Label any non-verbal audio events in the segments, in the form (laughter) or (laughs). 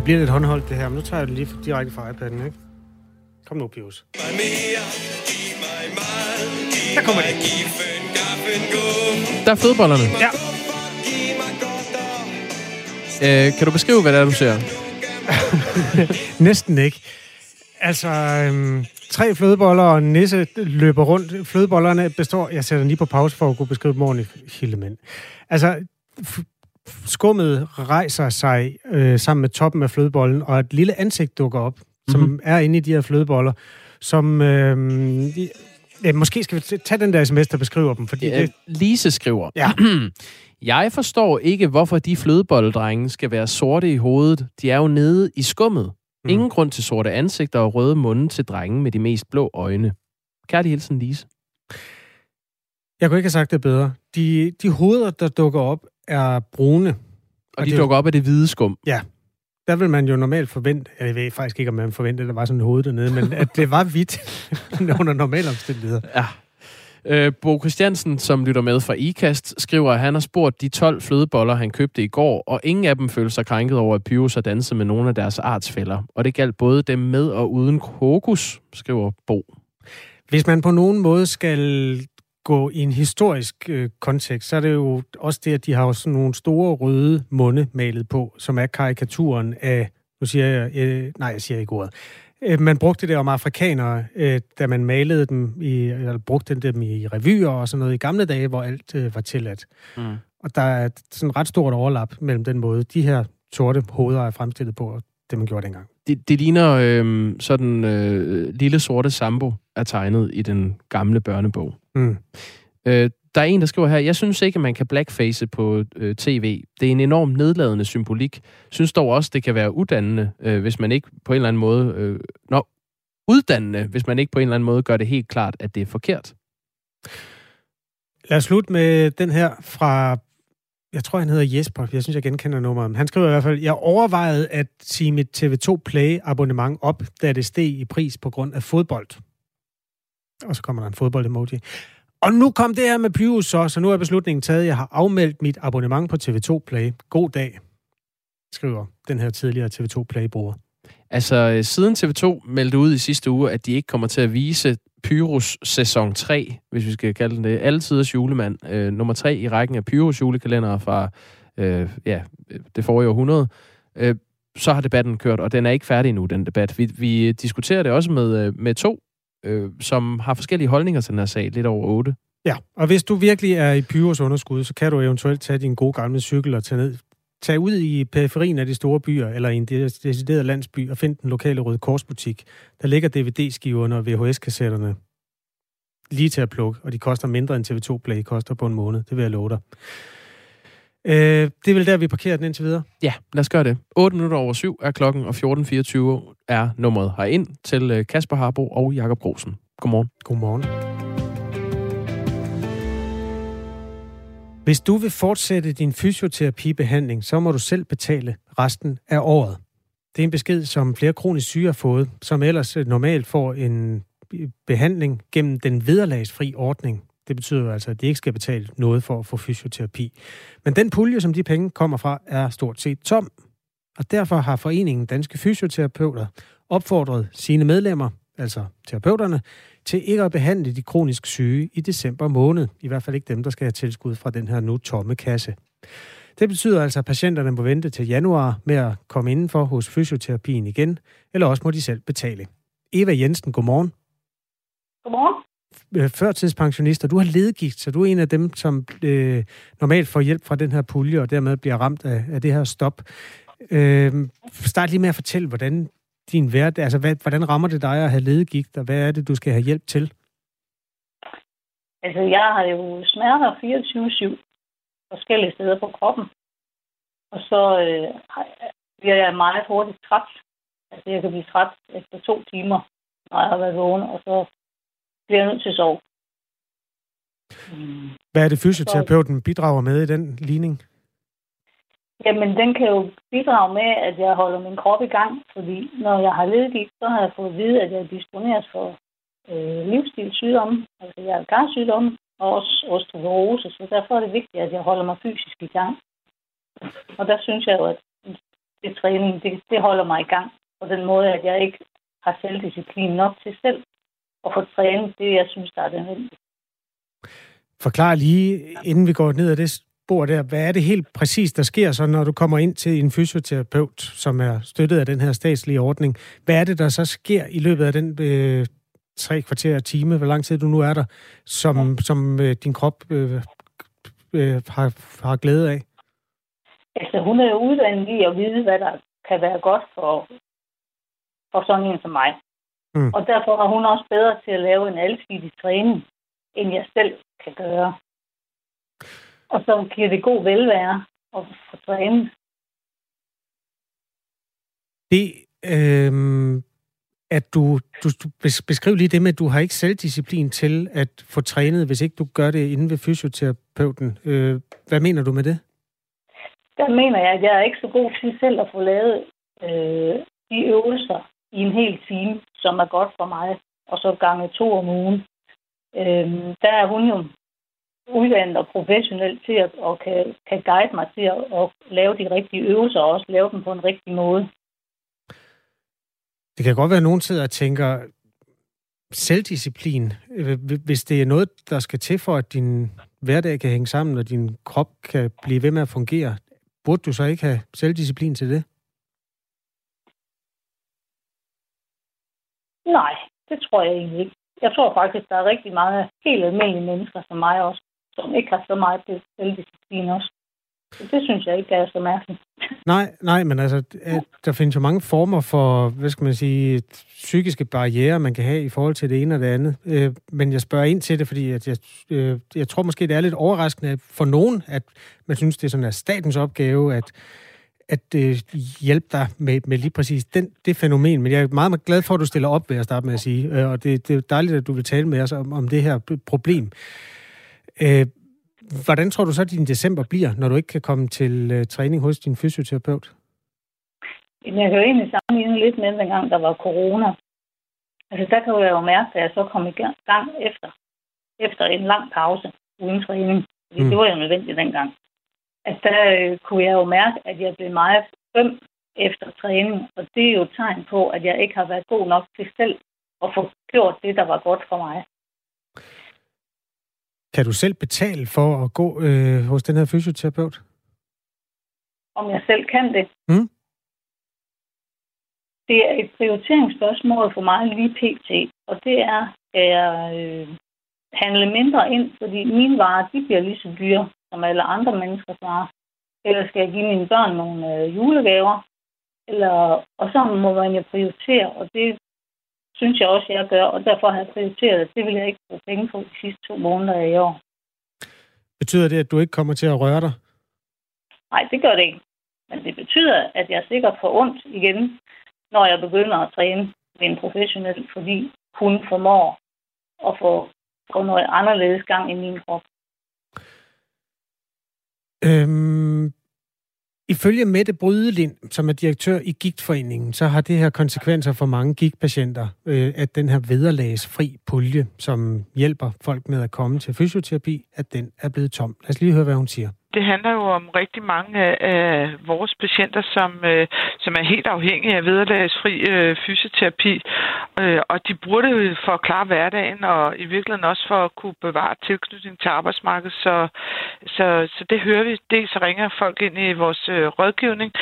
Det bliver lidt håndholdt, det her, men nu tager jeg det lige direkte fra iPad'en, ikke? Kom nu, Pius. Der kommer det. Der er flødebollerne. Ja. Øh, kan du beskrive, hvad det er, du ser? (laughs) Næsten ikke. Altså, øhm, tre flødeboller og en nisse løber rundt. Flødebollerne består... Jeg sætter den lige på pause for at kunne beskrive dem ordentligt, Hildemand. Altså, skummet rejser sig øh, sammen med toppen af flødebollen, og et lille ansigt dukker op, mm-hmm. som er inde i de her flødeboller, som... Øh, ja, måske skal vi tage den der sms, der beskriver dem, fordi Ja, det... Lise skriver. Ja. (clears throat) Jeg forstår ikke, hvorfor de flødebolledrenge skal være sorte i hovedet. De er jo nede i skummet. Mm. Ingen grund til sorte ansigter og røde munde til drenge med de mest blå øjne. Kærlig hilsen, Lise. Jeg kunne ikke have sagt det bedre. De, de hoveder, der dukker op, er brune. Og, Og de det- dukker op af det hvide skum. Der vil man jo normalt forvente, jeg ved faktisk ikke, om man forventede, at der var sådan et hoved dernede, men at det var hvidt (laughs) under normale omstændigheder. Ja. Øh, Bo Christiansen, som lytter med fra IKAST, skriver, at han har spurgt de 12 flødeboller, han købte i går, og ingen af dem følte sig krænket over, at Pyrus har danset med nogle af deres artsfælder. Og det galt både dem med og uden kokos, skriver Bo. Hvis man på nogen måde skal gå i en historisk øh, kontekst, så er det jo også det, at de har jo sådan nogle store røde munde malet på, som er karikaturen af, nu siger jeg, øh, nej, jeg siger ikke ordet. Øh, man brugte det om afrikanere, øh, da man malede dem, i, eller brugte dem i revyer og sådan noget i gamle dage, hvor alt øh, var tilladt. Mm. Og der er sådan ret stort overlap mellem den måde, de her sorte hoveder er fremstillet på, og det man gjorde dengang. Det, det ligner øh, sådan øh, lille sorte sambo er tegnet i den gamle børnebog. Mm. Øh, der er en, der skriver her, jeg synes ikke, at man kan blackface på øh, tv. Det er en enorm nedladende symbolik. Synes dog også, det kan være uddannende, øh, hvis man ikke på en eller anden måde... Øh, nå, uddannende, hvis man ikke på en eller anden måde gør det helt klart, at det er forkert. Lad os slutte med den her fra, jeg tror, han hedder Jesper. Jeg synes, jeg genkender nummeret. Han skriver i hvert fald, jeg overvejede at sige mit TV2 Play abonnement op, da det steg i pris på grund af fodbold. Og så kommer der en fodbold-emoji. Og nu kom det her med Pyrus så, så nu er beslutningen taget. Jeg har afmeldt mit abonnement på TV2 Play. God dag, skriver den her tidligere TV2 Play-bruger. Altså, øh, siden TV2 meldte ud i sidste uge, at de ikke kommer til at vise Pyrus sæson 3, hvis vi skal kalde den det, altiders julemand, øh, nummer 3 i rækken af Pyrus julekalender fra øh, ja, det forrige århundrede, øh, så har debatten kørt, og den er ikke færdig nu, den debat. Vi, vi diskuterer det også med, øh, med to, øh, som har forskellige holdninger til den her sag, lidt over otte. Ja, og hvis du virkelig er i Pyrus underskud, så kan du eventuelt tage din gode gamle cykel og tage ned. Tag ud i periferien af de store byer, eller i en decideret landsby, og find den lokale Røde Korsbutik. Der ligger DVD-skiverne og VHS-kassetterne lige til at plukke, og de koster mindre end TV2 Play koster på en måned. Det vil jeg love dig. Øh, det er vel der, vi parkerer den indtil videre. Ja, lad os gøre det. 8 minutter over syv er klokken, og 14.24 er nummeret herind til øh, Kasper Harbo og Jakob Grosen. Godmorgen. Godmorgen. Hvis du vil fortsætte din fysioterapibehandling, så må du selv betale resten af året. Det er en besked, som flere kronisk syge har fået, som ellers øh, normalt får en øh, behandling gennem den vederlagsfri ordning. Det betyder jo altså, at de ikke skal betale noget for at få fysioterapi. Men den pulje, som de penge kommer fra, er stort set tom. Og derfor har Foreningen Danske Fysioterapeuter opfordret sine medlemmer, altså terapeuterne, til ikke at behandle de kronisk syge i december måned. I hvert fald ikke dem, der skal have tilskud fra den her nu tomme kasse. Det betyder altså, at patienterne må vente til januar med at komme indenfor hos fysioterapien igen, eller også må de selv betale. Eva Jensen, godmorgen. Godmorgen. Øh, Førtidspensionister, du har ledegigt, så du er en af dem, som øh, normalt får hjælp fra den her pulje, og dermed bliver ramt af, af det her stop. Øh, start lige med at fortælle, hvordan din hverdag, altså hvad, hvordan rammer det dig at have ledegigt, og hvad er det, du skal have hjælp til? Altså, jeg har jo smerter 24-7 forskellige steder på kroppen. Og så øh, bliver jeg meget hurtigt træt. Altså, jeg kan blive træt efter to timer, når jeg har været vågen, og så bliver jeg nødt til at sove. Hvad er det, fysioterapeuten bidrager med i den ligning? Jamen, den kan jo bidrage med, at jeg holder min krop i gang, fordi når jeg har leddegigt, så har jeg fået at vide, at jeg disponeres for øh, livsstilssygdomme, altså jeg har garsygdomme, og også osteoporose, så derfor er det vigtigt, at jeg holder mig fysisk i gang. Og der synes jeg jo, at det træning, det, det holder mig i gang på den måde, at jeg ikke har selvdisciplin nok til selv at få trænet det, jeg synes, der er det nødvendigt. Forklar lige, inden vi går ned ad det spor der, hvad er det helt præcis, der sker så, når du kommer ind til en fysioterapeut, som er støttet af den her statslige ordning? Hvad er det, der så sker i løbet af den øh, tre kvarter time, hvor lang tid du nu er der, som, som øh, din krop øh, øh, har, har glæde af? Altså, hun er jo uddannet i at vide, hvad der kan være godt for, for sådan en som mig. Mm. Og derfor er hun også bedre til at lave en alsidig træning, end jeg selv kan gøre. Og så giver det god velvære at få trænet. Det, øh, at du, du, du beskriv lige det med, at du har ikke selvdisciplin til at få trænet, hvis ikke du gør det inden ved fysioterapeuten. Øh, hvad mener du med det? Der mener jeg, at jeg er ikke så god til selv at få lavet øh, de øvelser i en hel time, som er godt for mig, og så gange to om ugen. Øh, der er hun jo uddannet og professionel til at og kan, kan guide mig til at, at lave de rigtige øvelser, og også lave dem på en rigtig måde. Det kan godt være, at nogen sidder og tænker, selvdisciplin, øh, hvis det er noget, der skal til for, at din hverdag kan hænge sammen, og din krop kan blive ved med at fungere, burde du så ikke have selvdisciplin til det? Nej, det tror jeg egentlig ikke. Jeg tror faktisk, der er rigtig mange helt almindelige mennesker som mig også, som ikke har så meget selvdisciplin også. Så det synes jeg ikke er så mærkeligt. (laughs) Nej, nej, men altså, der findes jo mange former for, hvad skal man sige, psykiske barriere, man kan have i forhold til det ene og det andet. Øh, men jeg spørger ind til det, fordi at jeg, øh, jeg tror måske, det er lidt overraskende for nogen, at man synes, det er sådan en statens opgave, at at øh, hjælpe dig med, med lige præcis den, det fænomen. Men jeg er meget, meget glad for, at du stiller op, ved at starte med at sige. Øh, og det, det er dejligt, at du vil tale med os om, om det her problem. Øh, hvordan tror du så, at din december bliver, når du ikke kan komme til øh, træning hos din fysioterapeut? Jeg kan jo egentlig sammenligne lidt med, dengang der var corona. Altså, der kan jeg jo mærke, at jeg så kom i gang efter, efter en lang pause uden træning. Fordi mm. det var jo nødvendigt dengang at der øh, kunne jeg jo mærke, at jeg blev meget øm efter træning. Og det er jo et tegn på, at jeg ikke har været god nok til selv at få gjort det, der var godt for mig. Kan du selv betale for at gå øh, hos den her fysioterapeut? Om jeg selv kan det? Mm. Det er et prioriteringsspørgsmål for mig lige pt. Og det er, at jeg øh, handle mindre ind, fordi mine varer de bliver lige så dyre som alle andre mennesker varer. Eller skal jeg give mine børn nogle øh, julegaver? Eller, og så må man jo prioritere, og det synes jeg også, jeg gør, og derfor har jeg prioriteret, det vil jeg ikke bruge penge på de sidste to måneder i år. Betyder det, at du ikke kommer til at røre dig? Nej, det gør det ikke. Men det betyder, at jeg sikkert får ondt igen, når jeg begynder at træne med en professionel, fordi hun formår at få, få noget anderledes gang i min krop. Øhm, ifølge Mette Brydelind, som er direktør i Gigtforeningen, så har det her konsekvenser for mange gigtpatienter, øh, at den her vederlagsfri pulje, som hjælper folk med at komme til fysioterapi, at den er blevet tom. Lad os lige høre, hvad hun siger det handler jo om rigtig mange af vores patienter, som, øh, som er helt afhængige af vederlagsfri øh, fysioterapi. Øh, og de bruger det for at klare hverdagen, og i virkeligheden også for at kunne bevare tilknytning til arbejdsmarkedet. Så, så, så det hører vi. Dels ringer folk ind i vores øh, rådgivning,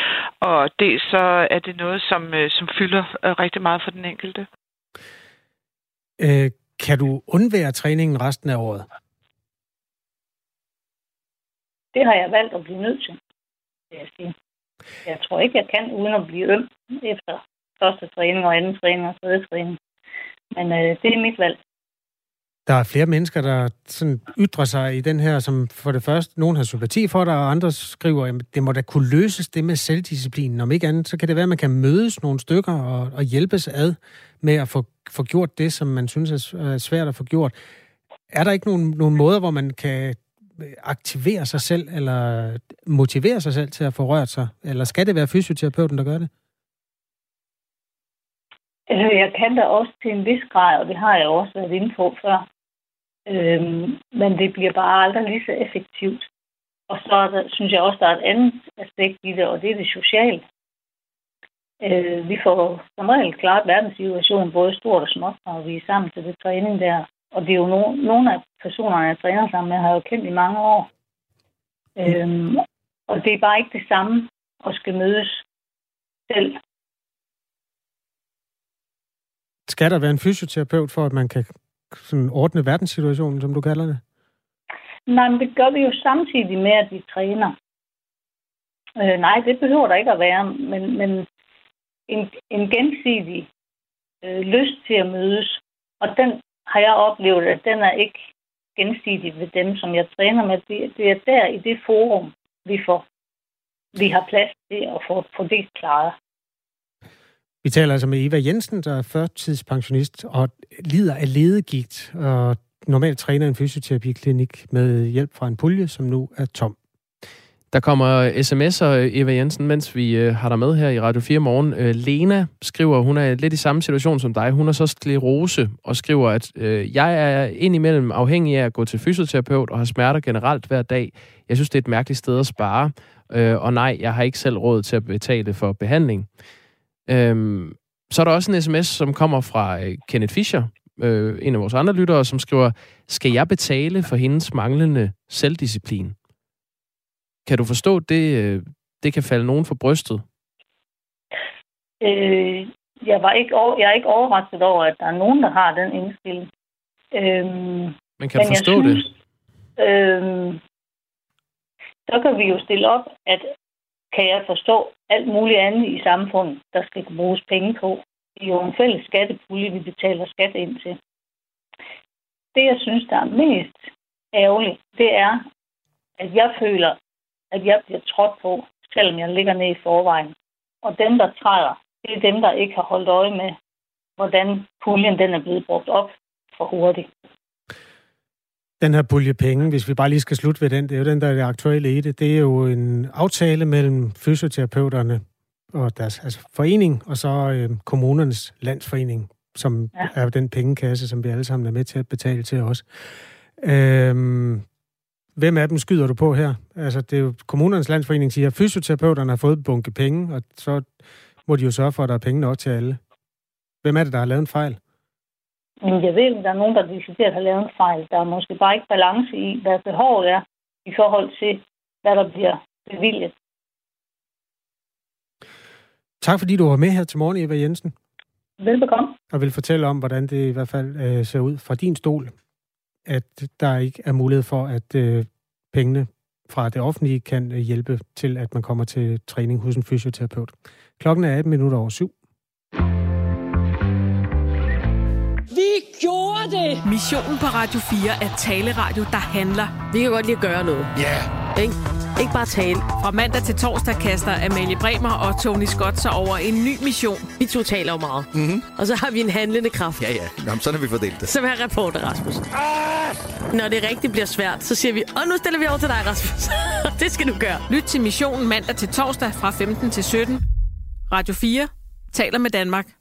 og dels så er det noget, som, øh, som fylder øh, rigtig meget for den enkelte. Øh, kan du undvære træningen resten af året? Det har jeg valgt at blive nødt til, vil jeg sige. Jeg tror ikke, jeg kan uden at blive øm efter første træning og anden træning og tredje træning. Men øh, det er mit valg. Der er flere mennesker, der sådan ytrer sig i den her, som for det første, nogen har sympati for dig, og andre skriver, at det må da kunne løses det med selvdisciplinen. Om ikke andet, så kan det være, at man kan mødes nogle stykker og, og hjælpes ad med at få, få gjort det, som man synes er svært at få gjort. Er der ikke nogen, nogen måder, hvor man kan Øh, aktivere sig selv, eller motivere sig selv til at få rørt sig? Eller skal det være fysioterapeuten, der gør det? Øh, jeg kan da også til en vis grad, og det har jeg også været inde på før. Øhm, men det bliver bare aldrig lige så effektivt. Og så der, synes jeg også, der er et andet aspekt i det, og det er det sociale. Øh, vi får som regel klart verdenssituationen, både stort og småt, når vi er sammen til det træning der. Og det er jo no, nogle af personerne, jeg træner sammen med, har jeg jo kendt i mange år. Øhm, og det er bare ikke det samme at skal mødes selv. Skal der være en fysioterapeut for, at man kan sådan ordne verdenssituationen, som du kalder det? Nej, men det gør vi jo samtidig med, at vi træner. Øh, nej, det behøver der ikke at være, men, men en, en gensidig øh, lyst til at mødes, og den har jeg oplevet, at den er ikke gensidig ved dem, som jeg træner med. Det, det er der i det forum, vi får vi har plads til at få, få det klaret. Vi taler altså med Eva Jensen, der er førtidspensionist og lider af ledegigt, og normalt træner en fysioterapiklinik med hjælp fra en pulje, som nu er tom. Der kommer sms'er, Eva Jensen, mens vi øh, har dig med her i Radio 4 morgen. Øh, Lena skriver, hun er lidt i samme situation som dig. Hun har så sklerose og skriver, at øh, jeg er indimellem afhængig af at gå til fysioterapeut og har smerter generelt hver dag. Jeg synes, det er et mærkeligt sted at spare. Øh, og nej, jeg har ikke selv råd til at betale for behandling. Øh, så er der også en sms, som kommer fra øh, Kenneth Fischer, øh, en af vores andre lyttere, som skriver, skal jeg betale for hendes manglende selvdisciplin? Kan du forstå, det, øh, det kan falde nogen for brystet? Øh, jeg, var ikke over, jeg er ikke overrasket over, at der er nogen, der har den indstilling. Øh, men kan du forstå synes, det? Øh, så kan vi jo stille op, at kan jeg forstå alt muligt andet i samfundet, der skal bruges penge på. Det er jo en fælles skattepulje, vi betaler skat ind til. Det, jeg synes, der er mest ærgerligt, det er, at jeg føler, at jeg bliver trådt på, selvom jeg ligger ned i forvejen. Og dem, der træder, det er dem, der ikke har holdt øje med, hvordan puljen den er blevet brugt op for hurtigt. Den her pulje penge, hvis vi bare lige skal slutte ved den, det er jo den, der er det aktuelle i det. Det er jo en aftale mellem fysioterapeuterne og deres altså forening, og så øh, kommunernes landsforening, som ja. er den pengekasse, som vi alle sammen er med til at betale til os. Øh, hvem af dem skyder du på her? Altså, det er jo kommunernes landsforening siger, at fysioterapeuterne har fået bunke penge, og så må de jo sørge for, at der er penge nok til alle. Hvem er det, der har lavet en fejl? Men jeg ved, at der er nogen, der decideret har lavet en fejl. Der er måske bare ikke balance i, hvad behovet er i forhold til, hvad der bliver bevilget. Tak fordi du var med her til morgen, Eva Jensen. Velbekomme. Og vil fortælle om, hvordan det i hvert fald øh, ser ud fra din stol, at der ikke er mulighed for, at øh, pengene fra det offentlige kan øh, hjælpe til, at man kommer til træning hos en fysioterapeut. Klokken er 18 minutter over syv. Vi gjorde det! Missionen på Radio 4 er taleradio, der handler. Vi kan godt lide at gøre noget. Ja! Yeah. Ikke? Ikke bare tale. Fra mandag til torsdag kaster Amalie Bremer og Tony Scott sig over en ny mission. Vi to taler jo meget. Mm-hmm. Og så har vi en handlende kraft. Ja, ja. Nå, sådan har vi fordelt det. Som er reporter, Rasmus. Ah! Når det rigtig bliver svært, så siger vi, og nu stiller vi over til dig, Rasmus. (laughs) det skal du gøre. Lyt til missionen mandag til torsdag fra 15 til 17. Radio 4 taler med Danmark.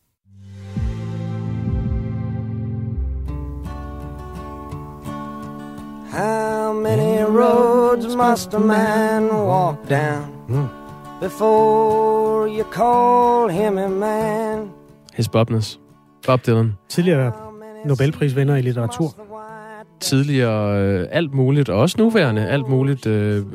How many roads must a man walk down before you call him a man? His Bobness. Bob Dylan. Tidligere Nobelprisvinder i litteratur. Tidligere øh, alt muligt, og også nuværende alt muligt. Øh,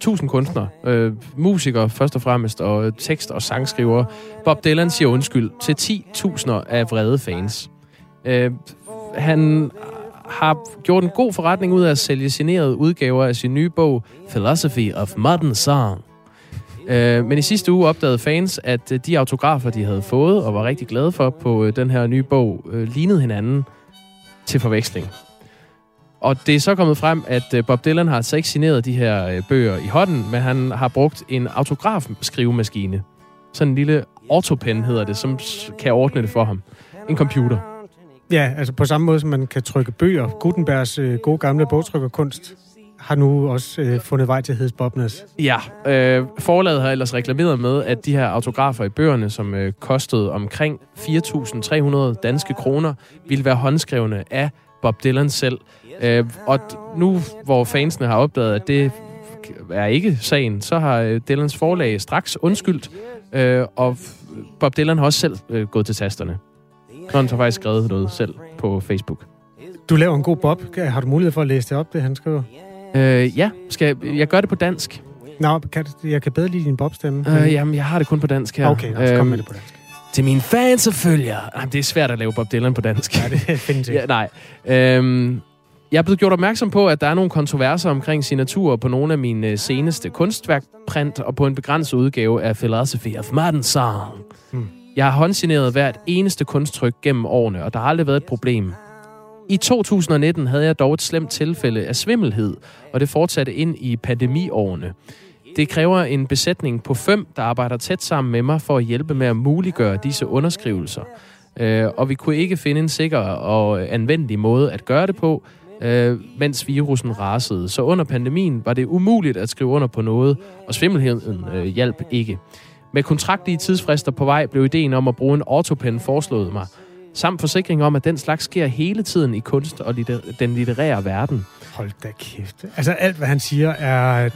tusind kunstnere, øh, musikere først og fremmest, og tekst- og sangskriver. Bob Dylan siger undskyld til 10.000 af vrede fans. Øh, han har gjort en god forretning ud af at sælge generede udgaver af sin nye bog Philosophy of Modern Song. Øh, men i sidste uge opdagede fans, at øh, de autografer, de havde fået og var rigtig glade for på øh, den her nye bog, øh, lignede hinanden til forveksling. Og det er så kommet frem, at Bob Dylan har altså ikke signeret de her bøger i hånden, men han har brugt en autografskrivemaskine. Sådan en lille autopen hedder det, som kan ordne det for ham. En computer. Ja, altså på samme måde som man kan trykke bøger. Gutenbergs øh, gode gamle bogtrykkerkunst har nu også øh, fundet vej til Heds Bobnes. Ja, øh, forlaget har ellers reklameret med, at de her autografer i bøgerne, som øh, kostede omkring 4.300 danske kroner, ville være håndskrevne af Bob Dylan selv. Øh, og nu, hvor fansene har opdaget, at det er ikke sagen, så har øh, Dylans forlag straks undskyldt Øh, og Bob Dylan har også selv øh, gået til tasterne. Han har faktisk skrevet noget selv på Facebook. Du laver en god Bob. Har du mulighed for at læse det op, det han skriver? Øh, ja, skal jeg, jeg gør det på dansk. Nå, kan, jeg kan bedre lide din Bob-stemme. Øh, jamen, jeg har det kun på dansk her. Okay, så kom med det på dansk. Til mine fans og følgere. Jamen, det er svært at lave Bob Dylan på dansk. Ja, det findes (laughs) ikke. ja, nej. Øhm, jeg er blevet gjort opmærksom på, at der er nogle kontroverser omkring signaturer på nogle af mine seneste kunstværkprint og på en begrænset udgave af Philosophy of Modern Song. Hmm. Jeg har håndsigneret hvert eneste kunsttryk gennem årene, og der har aldrig været et problem. I 2019 havde jeg dog et slemt tilfælde af svimmelhed, og det fortsatte ind i pandemiårene. Det kræver en besætning på fem, der arbejder tæt sammen med mig for at hjælpe med at muliggøre disse underskrivelser. Øh, og vi kunne ikke finde en sikker og anvendelig måde at gøre det på, øh, mens virusen rasede. Så under pandemien var det umuligt at skrive under på noget, og svimmelheden øh, hjalp ikke. Med kontraktlige tidsfrister på vej blev ideen om at bruge en autopen foreslået mig, samt forsikring om, at den slags sker hele tiden i kunst og litter- den litterære verden. Hold da kæft. Altså alt, hvad han siger, er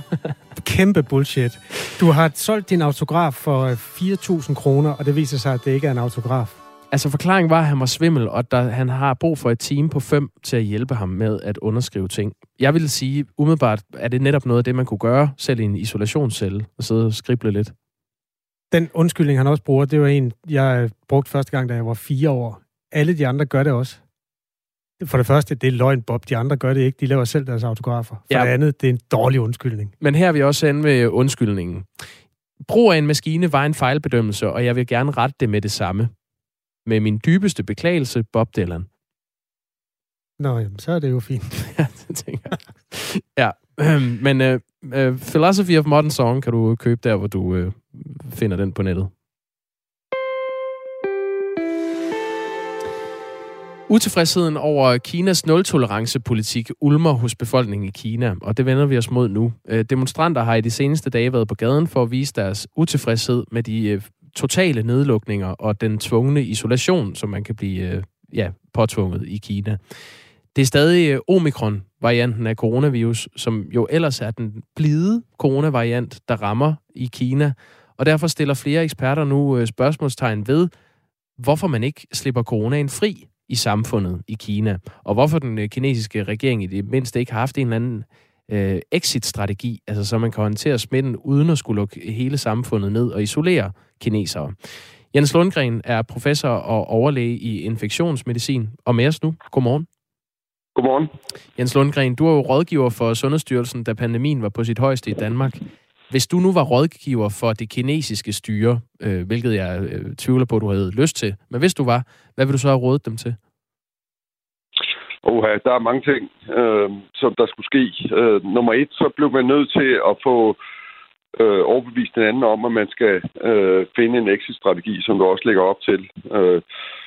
kæmpe bullshit. Du har solgt din autograf for 4.000 kroner, og det viser sig, at det ikke er en autograf. Altså forklaringen var, at han var svimmel, og der, han har brug for et team på fem til at hjælpe ham med at underskrive ting. Jeg vil sige, umiddelbart er det netop noget af det, man kunne gøre, selv i en isolationscelle, og sidde og skrible lidt. Den undskyldning, han også bruger, det var en, jeg brugte første gang, da jeg var fire år. Alle de andre gør det også. For det første, det er løgn, Bob. De andre gør det ikke. De laver selv deres autografer. For ja. det andet, det er en dårlig undskyldning. Men her er vi også ende med undskyldningen. Brug af en maskine var en fejlbedømmelse, og jeg vil gerne rette det med det samme. Med min dybeste beklagelse, Bob Dylan. Nå, jamen, så er det jo fint. (laughs) ja, det tænker jeg. Ja, (clears throat) men uh, uh, Philosophy of Modern Song kan du købe der, hvor du uh, finder den på nettet. Utilfredsheden over Kinas nul-tolerance-politik ulmer hos befolkningen i Kina, og det vender vi os mod nu. Øh, demonstranter har i de seneste dage været på gaden for at vise deres utilfredshed med de øh, totale nedlukninger og den tvungne isolation, som man kan blive øh, ja, påtvunget i Kina. Det er stadig omikron-varianten af coronavirus, som jo ellers er den blide coronavariant, der rammer i Kina. Og derfor stiller flere eksperter nu spørgsmålstegn ved, hvorfor man ikke slipper coronaen fri i samfundet i Kina, og hvorfor den kinesiske regering i det mindste ikke har haft en eller anden øh, exit-strategi, altså så man kan håndtere smitten uden at skulle lukke hele samfundet ned og isolere kinesere. Jens Lundgren er professor og overlæge i infektionsmedicin, og med os nu. Godmorgen. Godmorgen. Jens Lundgren, du er jo rådgiver for Sundhedsstyrelsen, da pandemien var på sit højeste i Danmark. Hvis du nu var rådgiver for det kinesiske styre, øh, hvilket jeg øh, tvivler på, at du havde lyst til, men hvis du var, hvad ville du så have rådet dem til? Oha, der er mange ting, øh, som der skulle ske. Øh, nummer et, så blev man nødt til at få øh, overbevist den anden om, at man skal øh, finde en exit-strategi, som du også lægger op til. Øh,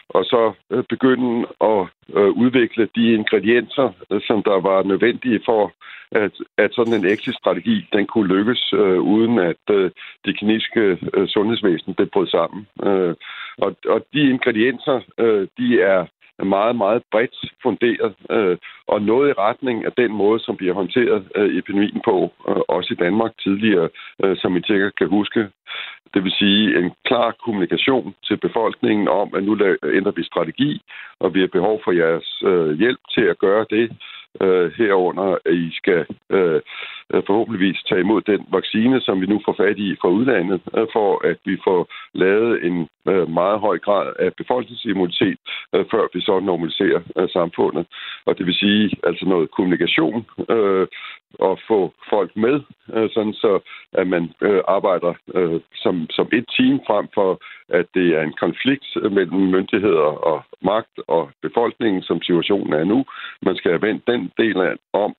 og så øh, begynde at øh, udvikle de ingredienser, øh, som der var nødvendige for, at, at sådan en exit-strategi den kunne lykkes, øh, uden at øh, det kinesiske øh, sundhedsvæsen blev brudt sammen. Øh, og, og de ingredienser, øh, de er meget, meget bredt funderet, øh, og noget i retning af den måde, som vi har håndteret øh, epidemien på, øh, også i Danmark tidligere, øh, som I sikkert kan huske. Det vil sige en klar kommunikation til befolkningen om, at nu ændrer vi strategi, og vi har behov for jeres øh, hjælp til at gøre det øh, herunder, at I skal øh, Øh, forhåbentligvis tage imod den vaccine, som vi nu får fat i fra udlandet, øh, for at vi får lavet en øh, meget høj grad af befolkningsimmunitet, før vi så normaliserer samfundet. Og det vil sige altså noget kommunikation øh, og få folk med, øh, sådan så at man øh, arbejder øh, som, som et team frem for, at det er en konflikt mellem myndigheder og magt og befolkningen, som situationen er nu. Man skal have vendt den del af om,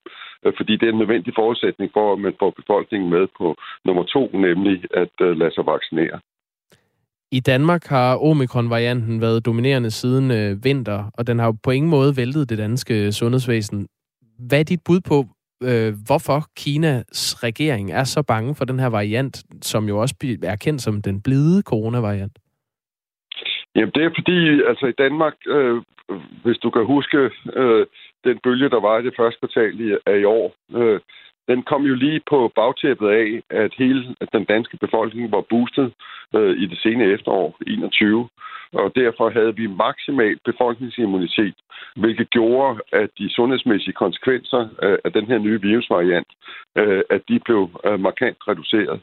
fordi det er en nødvendig forudsætning for, at man får befolkningen med på nummer to, nemlig at øh, lade sig vaccinere. I Danmark har omikron-varianten været dominerende siden øh, vinter, og den har jo på ingen måde væltet det danske sundhedsvæsen. Hvad er dit bud på, øh, hvorfor Kinas regering er så bange for den her variant, som jo også er kendt som den blide coronavariant? Jamen, det er fordi, altså i Danmark, øh, hvis du kan huske øh, den bølge, der var i det første kvartal af i år, øh, den kom jo lige på bagtæppet af, at hele at den danske befolkning var boostet øh, i det sene efterår 21, og derfor havde vi maksimal befolkningsimmunitet, hvilket gjorde, at de sundhedsmæssige konsekvenser af, af den her nye virusvariant, øh, at de blev øh, markant reduceret.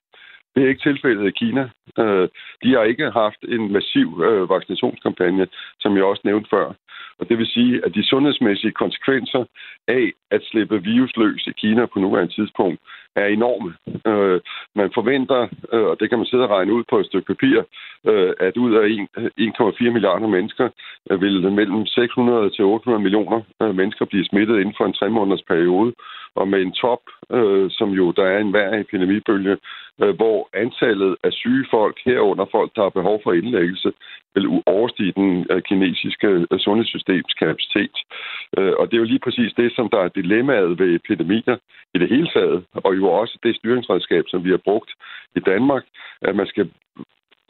Det er ikke tilfældet i Kina. Øh, de har ikke haft en massiv øh, vaccinationskampagne, som jeg også nævnte før. Og det vil sige, at de sundhedsmæssige konsekvenser af at slippe virus løs i Kina på nuværende tidspunkt er enorme. Øh, man forventer, øh, og det kan man sidde og regne ud på et stykke papir, øh, at ud af 1,4 milliarder mennesker øh, vil mellem 600 til 800 millioner mennesker blive smittet inden for en tre måneders periode. Og med en top, øh, som jo der er en hver epidemibølge, øh, hvor antallet af syge folk herunder folk, der har behov for indlæggelse, vil overstige den øh, kinesiske øh, sundhedssystems kapacitet. Øh, og det er jo lige præcis det, som der er dilemmaet ved epidemier i det hele taget, og jo også det styringsredskab, som vi har brugt i Danmark, at man skal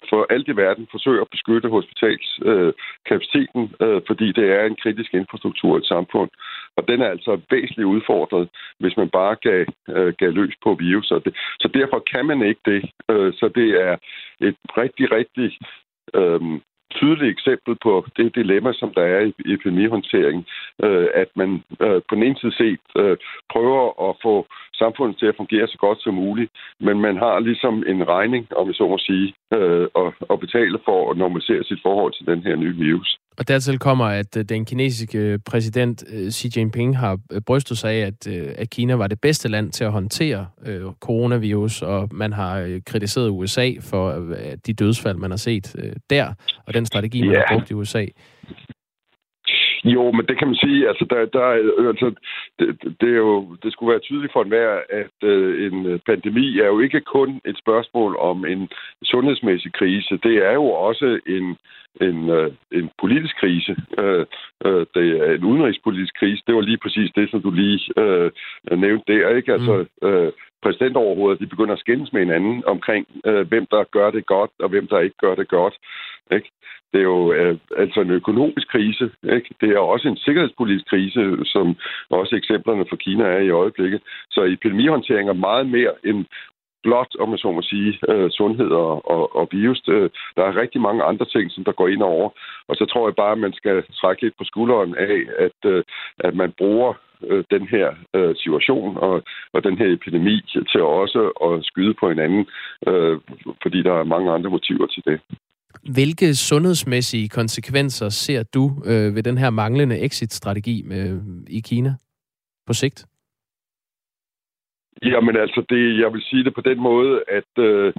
for alt i verden forsøger at beskytte hospitalskapaciteten, øh, øh, fordi det er en kritisk infrastruktur i et samfund. Og den er altså væsentligt udfordret, hvis man bare gav, øh, gav løs på virus. Så, det, så derfor kan man ikke det. Øh, så det er et rigtig, rigtig øh, tydeligt eksempel på det dilemma, som der er i epidemihåndtering, øh, at man øh, på den ene side set øh, prøver at få samfundet til at fungere så godt som muligt, men man har ligesom en regning, om jeg så må sige, øh, at, at betale for at normalisere sit forhold til den her nye virus. Og dertil kommer, at øh, den kinesiske præsident øh, Xi Jinping har øh, brystet sig af, at, at Kina var det bedste land til at håndtere øh, coronavirus, og man har kritiseret USA for de dødsfald, man har set øh, der, og den strategi, man yeah. har brugt i USA. Jo, men det kan man sige, altså, der, der, altså det, det, er jo, det skulle være tydeligt for enhver, at øh, en pandemi er jo ikke kun et spørgsmål om en sundhedsmæssig krise. Det er jo også en, en, øh, en politisk krise. Øh, øh, det er en udenrigspolitisk krise. Det var lige præcis det, som du lige øh, nævnte der, ikke? Altså, mm. øh, præsidentoverhovedet, de begynder at skændes med hinanden omkring, øh, hvem der gør det godt, og hvem der ikke gør det godt. Ikke? Det er jo øh, altså en økonomisk krise. Ikke? Det er også en sikkerhedspolitisk krise, som også eksemplerne fra Kina er i øjeblikket. Så epidemihåndtering er meget mere end blot, om man så må sige, øh, sundhed og, og, og virus. Øh, der er rigtig mange andre ting, som der går ind over. Og så tror jeg bare, at man skal trække lidt på skulderen af, at, øh, at man bruger øh, den her øh, situation og, og den her epidemi til også at skyde på hinanden, øh, fordi der er mange andre motiver til det. Hvilke sundhedsmæssige konsekvenser ser du øh, ved den her manglende exit-strategi øh, i Kina på sigt? Jamen altså, det, jeg vil sige det på den måde, at øh,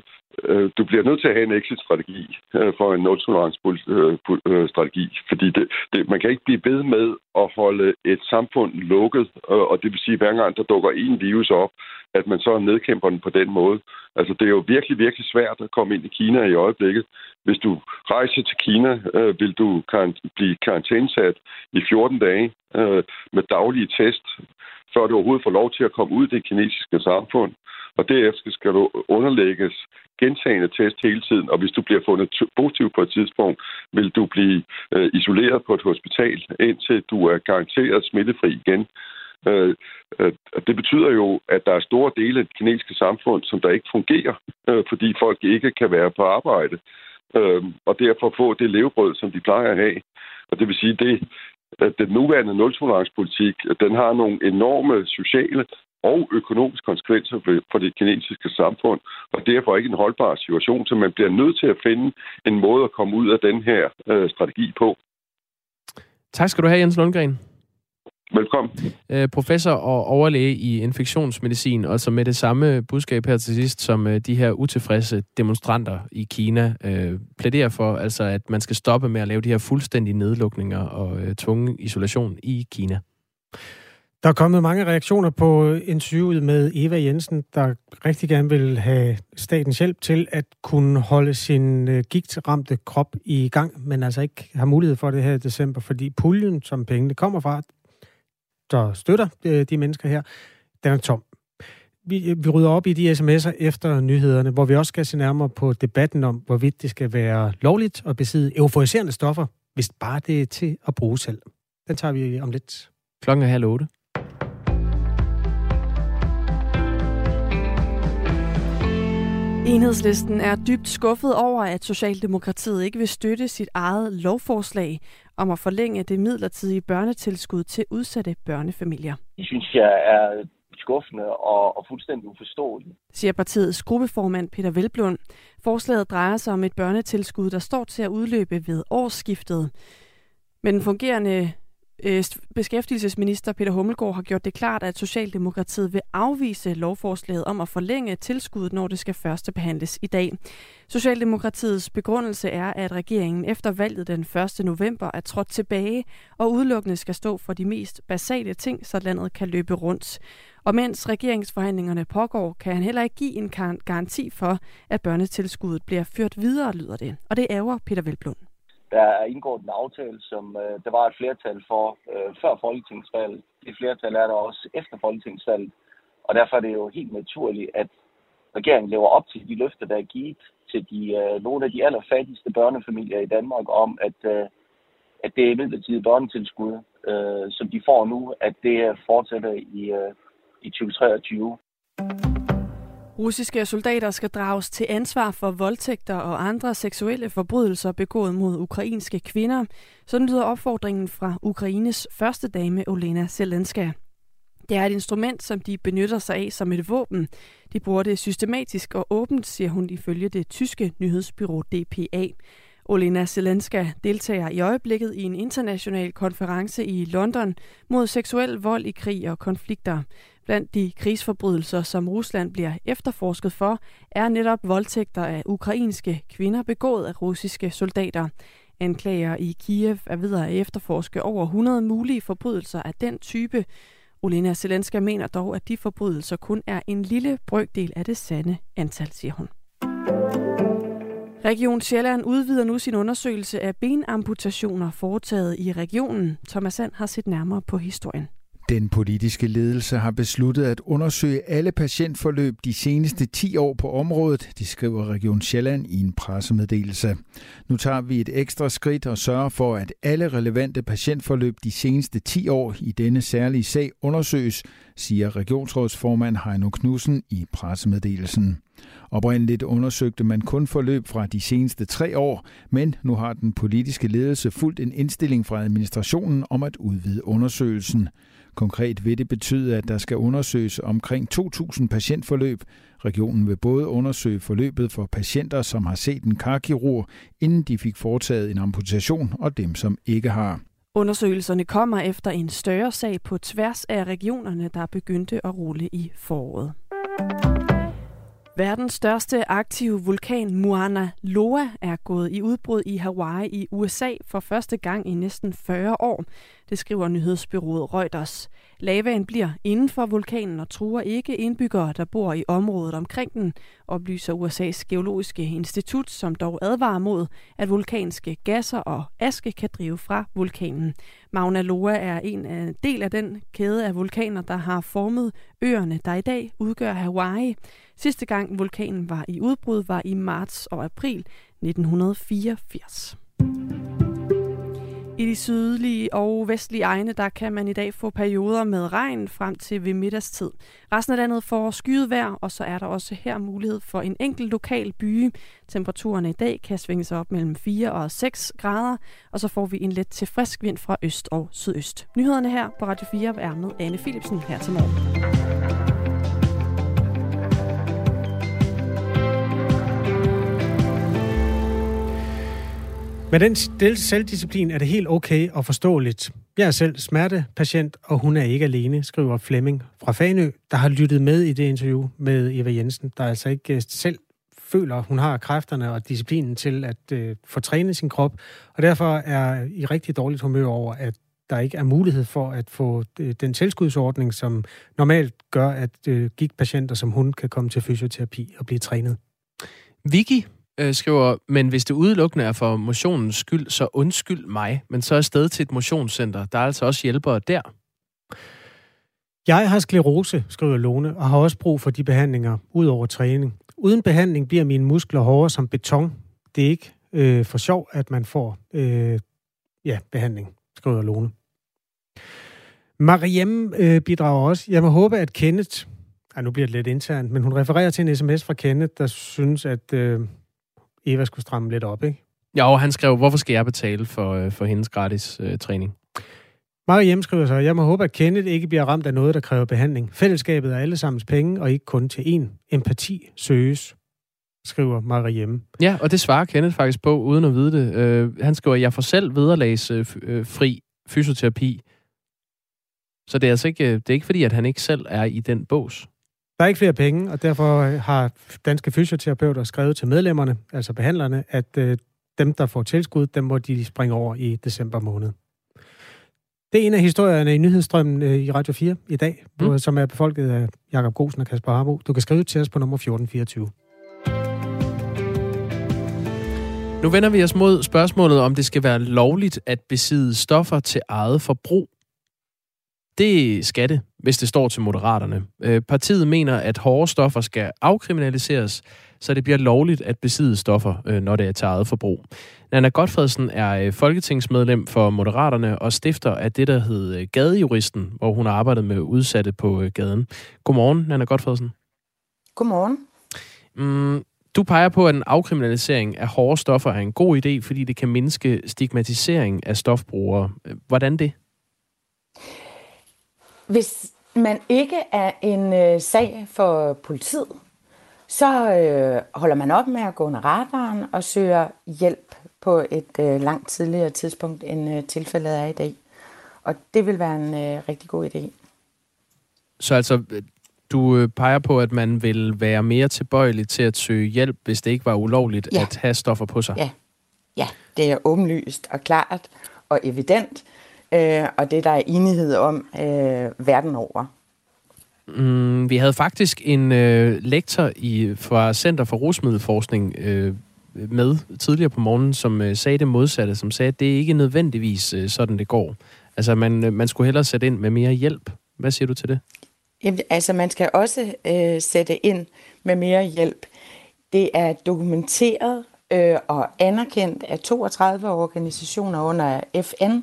øh, du bliver nødt til at have en exit-strategi øh, for en nul-tolerance-strategi, øh, fordi det, det, man kan ikke blive ved med at holde et samfund lukket, øh, og det vil sige, at hver gang der dukker en virus op, at man så nedkæmper den på den måde. Altså, det er jo virkelig, virkelig svært at komme ind i Kina i øjeblikket. Hvis du rejser til Kina, øh, vil du kan blive karantænsat i 14 dage øh, med daglige test før du overhovedet får lov til at komme ud i det kinesiske samfund. Og derefter skal du underlægges gentagende test hele tiden, og hvis du bliver fundet positiv på et tidspunkt, vil du blive øh, isoleret på et hospital, indtil du er garanteret smittefri igen. Øh, øh, det betyder jo, at der er store dele af det kinesiske samfund, som der ikke fungerer, øh, fordi folk ikke kan være på arbejde, øh, og derfor få det levebrød, som de plejer at have. Og det vil sige, det at den nuværende nultolerancepolitik, den har nogle enorme sociale og økonomiske konsekvenser for det kinesiske samfund, og derfor ikke en holdbar situation, så man bliver nødt til at finde en måde at komme ud af den her øh, strategi på. Tak skal du have, Jens Lundgren. Velkommen. Øh, professor og overlæge i infektionsmedicin, og så med det samme budskab her til sidst, som øh, de her utilfredse demonstranter i Kina øh, plæderer for, altså at man skal stoppe med at lave de her fuldstændige nedlukninger og øh, tvungne isolation i Kina. Der er kommet mange reaktioner på interviewet med Eva Jensen, der rigtig gerne vil have statens hjælp til at kunne holde sin øh, gigtramte krop i gang, men altså ikke har mulighed for det her i december, fordi puljen, som pengene kommer fra, der støtter øh, de mennesker her, den er tom. Vi, øh, vi rydder op i de sms'er efter nyhederne, hvor vi også skal se nærmere på debatten om, hvorvidt det skal være lovligt at besidde euforiserende stoffer, hvis bare det er til at bruge selv. Den tager vi om lidt. Klokken er halv otte. Enhedslisten er dybt skuffet over, at Socialdemokratiet ikke vil støtte sit eget lovforslag om at forlænge det midlertidige børnetilskud til udsatte børnefamilier. Det synes jeg er skuffende og, og fuldstændig uforståeligt. Siger partiets gruppeformand Peter Velblund. Forslaget drejer sig om et børnetilskud, der står til at udløbe ved årsskiftet. Men den fungerende Øh, beskæftigelsesminister Peter Hummelgaard har gjort det klart, at Socialdemokratiet vil afvise lovforslaget om at forlænge tilskuddet, når det skal første behandles i dag. Socialdemokratiets begrundelse er, at regeringen efter valget den 1. november er trådt tilbage og udelukkende skal stå for de mest basale ting, så landet kan løbe rundt. Og mens regeringsforhandlingerne pågår, kan han heller ikke give en garanti for, at børnetilskuddet bliver ført videre, lyder det. Og det ærger Peter Velblund. Der er indgået en aftale, som øh, der var et flertal for øh, før folketingsvalget. Det flertal er der også efter folketingsvalget. Og derfor er det jo helt naturligt, at regeringen lever op til de løfter, der er givet til de, øh, nogle af de allerfattigste børnefamilier i Danmark om, at, øh, at det er midlertidigt børnetilskud, øh, som de får nu, at det fortsætter i, øh, i 2023. Russiske soldater skal drages til ansvar for voldtægter og andre seksuelle forbrydelser begået mod ukrainske kvinder. Sådan lyder opfordringen fra Ukraines første dame Olena Zelenska. Det er et instrument, som de benytter sig af som et våben. De bruger det systematisk og åbent, siger hun ifølge det tyske nyhedsbyrå DPA. Olena Zelenska deltager i øjeblikket i en international konference i London mod seksuel vold i krig og konflikter. Blandt de krigsforbrydelser, som Rusland bliver efterforsket for, er netop voldtægter af ukrainske kvinder begået af russiske soldater. Anklager i Kiev er ved at efterforske over 100 mulige forbrydelser af den type. Olena Zelenska mener dog, at de forbrydelser kun er en lille brøkdel af det sande antal, siger hun. Region Sjælland udvider nu sin undersøgelse af benamputationer foretaget i regionen. Thomas Sand har set nærmere på historien. Den politiske ledelse har besluttet at undersøge alle patientforløb de seneste 10 år på området, det skriver Region Sjælland i en pressemeddelelse. Nu tager vi et ekstra skridt og sørger for, at alle relevante patientforløb de seneste 10 år i denne særlige sag undersøges, siger regionsrådsformand Heino Knudsen i pressemeddelelsen. Oprindeligt undersøgte man kun forløb fra de seneste tre år, men nu har den politiske ledelse fulgt en indstilling fra administrationen om at udvide undersøgelsen. Konkret vil det betyde, at der skal undersøges omkring 2.000 patientforløb. Regionen vil både undersøge forløbet for patienter, som har set en karkirurg, inden de fik foretaget en amputation, og dem, som ikke har. Undersøgelserne kommer efter en større sag på tværs af regionerne, der begyndte at rulle i foråret. Verdens største aktive vulkan Mauna Loa er gået i udbrud i Hawaii i USA for første gang i næsten 40 år. Det skriver nyhedsbyrået Reuters. Lavaen bliver inden for vulkanen og truer ikke indbyggere, der bor i området omkring den, oplyser USA's geologiske institut, som dog advarer mod, at vulkanske gasser og aske kan drive fra vulkanen. Mauna Loa er en af, del af den kæde af vulkaner, der har formet øerne, der i dag udgør Hawaii. Sidste gang vulkanen var i udbrud var i marts og april 1984. I de sydlige og vestlige egne, der kan man i dag få perioder med regn frem til ved middagstid. Resten af landet får skyet vejr, og så er der også her mulighed for en enkelt lokal byge. Temperaturerne i dag kan svinge sig op mellem 4 og 6 grader, og så får vi en let til frisk vind fra øst og sydøst. Nyhederne her på Radio 4 er med Anne Philipsen her til morgen. Med den selvdisciplin er det helt okay og forståeligt. Jeg er selv smertepatient, og hun er ikke alene, skriver Flemming fra Fanø, der har lyttet med i det interview med Eva Jensen, der altså ikke øh, selv føler, hun har kræfterne og disciplinen til at øh, få trænet sin krop, og derfor er i rigtig dårligt humør over, at der ikke er mulighed for at få øh, den tilskudsordning, som normalt gør, at øh, gigtpatienter som hun kan komme til fysioterapi og blive trænet. Vicky øh, skriver, men hvis det udelukkende er for motionens skyld, så undskyld mig, men så er sted til et motionscenter. Der er altså også hjælpere der. Jeg har sklerose, skriver Lone, og har også brug for de behandlinger ud over træning. Uden behandling bliver mine muskler hårdere som beton. Det er ikke øh, for sjov, at man får øh, ja, behandling, skriver Lone. Mariem øh, bidrager også. Jeg må håbe, at Kenneth Ej, nu bliver det lidt internt, men hun refererer til en sms fra Kenneth, der synes, at øh, Eva skulle stramme lidt op, ikke? Ja, og han skrev, hvorfor skal jeg betale for, øh, for hendes gratis øh, træning? Marie Hjem skriver så, jeg må håbe, at Kenneth ikke bliver ramt af noget, der kræver behandling. Fællesskabet er allesammens penge, og ikke kun til én. Empati søges, skriver Marie Hjem. Ja, og det svarer Kenneth faktisk på, uden at vide det. Øh, han skriver, jeg får selv vederlags øh, øh, fri fysioterapi. Så det er altså ikke, det er ikke fordi, at han ikke selv er i den bås. Der er ikke flere penge, og derfor har danske fysioterapeuter skrevet til medlemmerne, altså behandlerne, at øh, dem, der får tilskud, dem må de springe over i december måned. Det er en af historierne i nyhedsstrømmen øh, i Radio 4 i dag, mm. som er befolket af Jakob Gosen og Kasper Harbo. Du kan skrive til os på nummer 1424. Nu vender vi os mod spørgsmålet, om det skal være lovligt at besidde stoffer til eget forbrug. Det skal det, hvis det står til moderaterne. Øh, partiet mener, at hårde stoffer skal afkriminaliseres, så det bliver lovligt at besidde stoffer, øh, når det er til eget forbrug. Nana Godfredsen er øh, folketingsmedlem for Moderaterne og stifter af det, der hedder Gadejuristen, hvor hun har arbejdet med udsatte på gaden. Godmorgen, Nana Godfredsen. Godmorgen. Mm, du peger på, at en afkriminalisering af hårde stoffer er en god idé, fordi det kan mindske stigmatisering af stofbrugere. Hvordan det? Hvis man ikke er en øh, sag for politiet, så øh, holder man op med at gå under radaren og søger hjælp på et øh, langt tidligere tidspunkt, end øh, tilfældet er i dag. Og det vil være en øh, rigtig god idé. Så altså, du øh, peger på, at man vil være mere tilbøjelig til at søge hjælp, hvis det ikke var ulovligt ja. at have stoffer på sig? Ja. ja, det er åbenlyst og klart og evident, øh, og det der er enighed om øh, verden over. Mm, vi havde faktisk en øh, lektor i, fra Center for Rusmiddelforskning øh, med tidligere på morgenen, som øh, sagde det modsatte, som sagde, at det ikke nødvendigvis øh, sådan, det går. Altså, man, øh, man skulle hellere sætte ind med mere hjælp. Hvad siger du til det? Jamen, altså, man skal også øh, sætte ind med mere hjælp. Det er dokumenteret øh, og anerkendt af 32 organisationer under FN,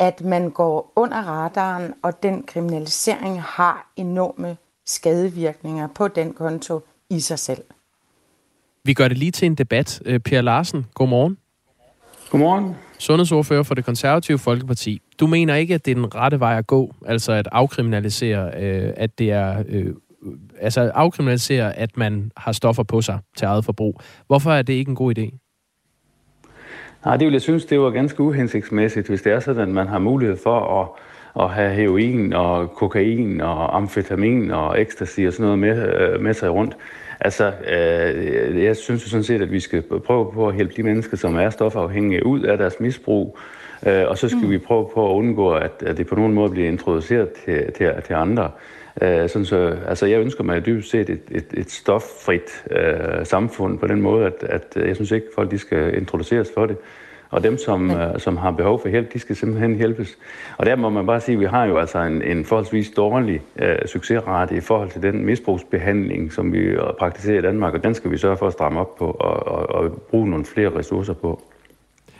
at man går under radaren, og den kriminalisering har enorme skadevirkninger på den konto i sig selv. Vi gør det lige til en debat. Øh, per Larsen, godmorgen. Godmorgen. Sundhedsordfører for det konservative Folkeparti. Du mener ikke, at det er den rette vej at gå, altså at afkriminalisere, øh, at det er øh, altså afkriminalisere, at man har stoffer på sig til eget forbrug. Hvorfor er det ikke en god idé? Nej, det vil jeg synes, det var ganske uhensigtsmæssigt, hvis det er sådan, at man har mulighed for at, at have heroin og kokain og amfetamin og ecstasy og sådan noget med, øh, med sig rundt. Altså, øh, jeg synes jo sådan set, at vi skal prøve på at hjælpe de mennesker, som er stofafhængige, ud af deres misbrug, øh, og så skal mm. vi prøve på at undgå, at, at det på nogen måde bliver introduceret til, til, til andre. Øh, sådan så, altså, jeg ønsker mig dybest set et, et, et stoffrit øh, samfund på den måde, at, at jeg synes ikke, at folk de skal introduceres for det. Og dem, som, øh, som har behov for hjælp, de skal simpelthen hjælpes. Og der må man bare sige, at vi har jo altså en, en forholdsvis dårlig øh, succesrate i forhold til den misbrugsbehandling, som vi øh, praktiserer i Danmark, og den skal vi sørge for at stramme op på og, og, og bruge nogle flere ressourcer på.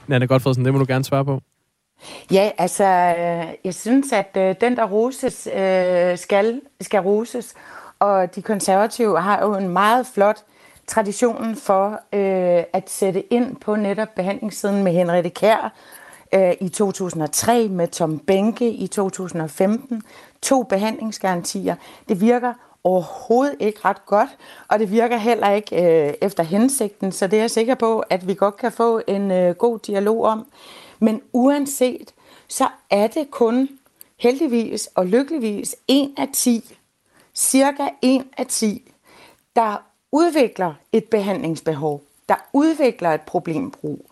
Nanne Godfredsen, det må du gerne svare på. Ja, altså, øh, jeg synes, at øh, den, der roses, øh, skal, skal roses. Og de konservative har jo en meget flot tradition for øh, at sætte ind på netop behandlingssiden med Henriette Kær øh, i 2003, med Tom Benke i 2015. To behandlingsgarantier. Det virker overhovedet ikke ret godt, og det virker heller ikke øh, efter hensigten, så det er jeg sikker på, at vi godt kan få en øh, god dialog om. Men uanset, så er det kun heldigvis og lykkeligvis en af 10, cirka en af 10, der udvikler et behandlingsbehov, der udvikler et problembrug.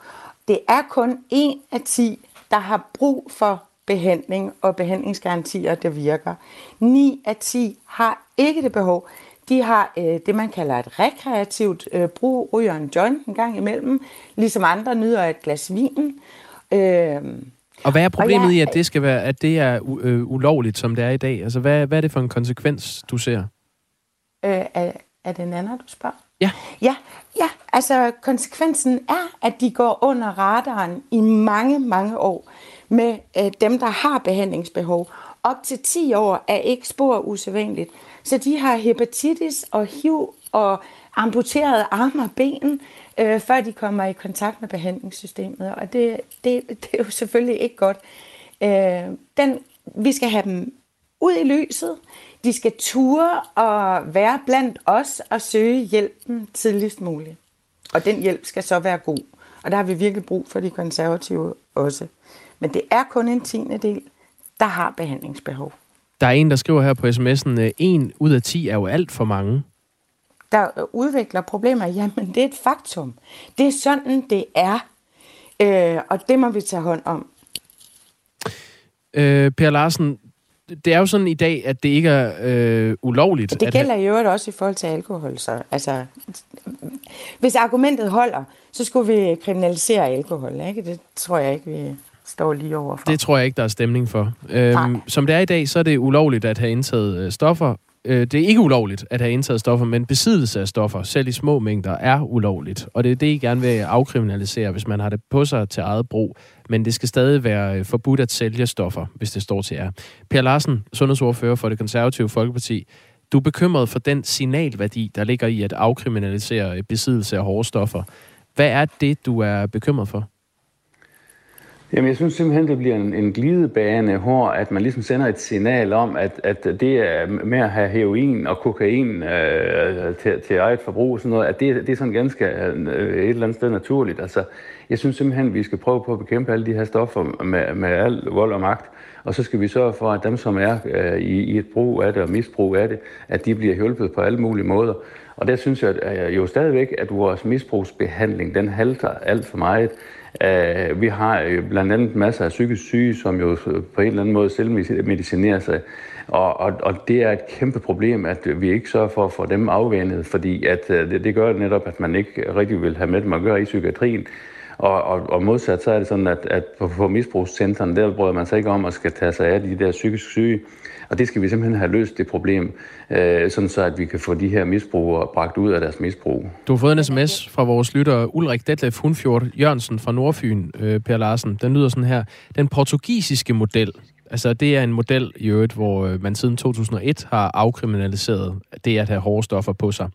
Det er kun en af 10, der har brug for behandling og behandlingsgarantier, der virker. 9 af 10 har ikke det behov. De har øh, det, man kalder et rekreativt øh, brug, ryger en joint en gang imellem, ligesom andre nyder et glas vin. Øh, og hvad er problemet jeg, i, at det skal være, at det er u- øh, ulovligt, som det er i dag? Altså, hvad, hvad er det for en konsekvens, du ser? Øh, er, er det en anden, du spørger? Ja. Ja, ja, altså konsekvensen er, at de går under radaren i mange, mange år med øh, dem, der har behandlingsbehov. op til 10 år er ikke spor usædvanligt. Så de har hepatitis og HIV og amputerede arme og ben, øh, før de kommer i kontakt med behandlingssystemet. Og det, det, det er jo selvfølgelig ikke godt. Øh, den, vi skal have dem ud i lyset. De skal ture og være blandt os og søge hjælpen tidligst muligt. Og den hjælp skal så være god. Og der har vi virkelig brug for de konservative også. Men det er kun en tiende del, der har behandlingsbehov. Der er en, der skriver her på sms'en, øh, en ud af 10 er jo alt for mange. Der udvikler problemer, jamen det er et faktum. Det er sådan, det er. Øh, og det må vi tage hånd om. Øh, per Larsen, det er jo sådan i dag, at det ikke er øh, ulovligt. Det gælder at... i øvrigt også i forhold til alkohol. Så, altså, hvis argumentet holder, så skulle vi kriminalisere alkohol. Ikke? Det tror jeg ikke, vi står lige overfor. Det tror jeg ikke, der er stemning for. Øhm, som det er i dag, så er det ulovligt at have indtaget øh, stoffer. Øh, det er ikke ulovligt at have indtaget stoffer, men besiddelse af stoffer, selv i små mængder, er ulovligt. Og det er det, I gerne vil afkriminalisere, hvis man har det på sig til eget brug. Men det skal stadig være øh, forbudt at sælge stoffer, hvis det står til jer. Per Larsen, sundhedsordfører for det konservative Folkeparti. Du er bekymret for den signalværdi, der ligger i at afkriminalisere øh, besiddelse af hårde stoffer. Hvad er det, du er bekymret for? Jamen, jeg synes simpelthen, det bliver en, en glidebane, hvor at man ligesom sender et signal om, at, at det er med at have heroin og kokain øh, til, til eget forbrug og sådan noget, at det, det er sådan ganske øh, et eller andet sted naturligt. Altså, jeg synes simpelthen, vi skal prøve på at bekæmpe alle de her stoffer med, med al vold og magt, og så skal vi sørge for, at dem, som er øh, i, i et brug af det og misbrug af det, at de bliver hjulpet på alle mulige måder. Og der synes jeg at, øh, jo stadigvæk, at vores misbrugsbehandling, den halter alt for meget. Uh, vi har jo blandt andet masser af psykisk syge, som jo øh, på en eller anden måde selvmedicinerer sig. Og, og, og det er et kæmpe problem, at vi ikke sørger for at få dem afvendet, fordi at, uh, det, det gør netop, at man ikke rigtig vil have med dem at gøre i psykiatrien. Og, og, og modsat så er det sådan, at, at på, på misbrugscentrene, der bryder man sig ikke om at skal tage sig af de der psykisk syge. Og det skal vi simpelthen have løst det problem, øh, sådan så at vi kan få de her misbrugere bragt ud af deres misbrug. Du har fået en sms fra vores lytter Ulrik Detlef Hundfjord Jørgensen fra Nordfyn, øh, Per Larsen. Den lyder sådan her. Den portugisiske model, altså det er en model i øvrigt, hvor øh, man siden 2001 har afkriminaliseret det at have hårde stoffer på sig.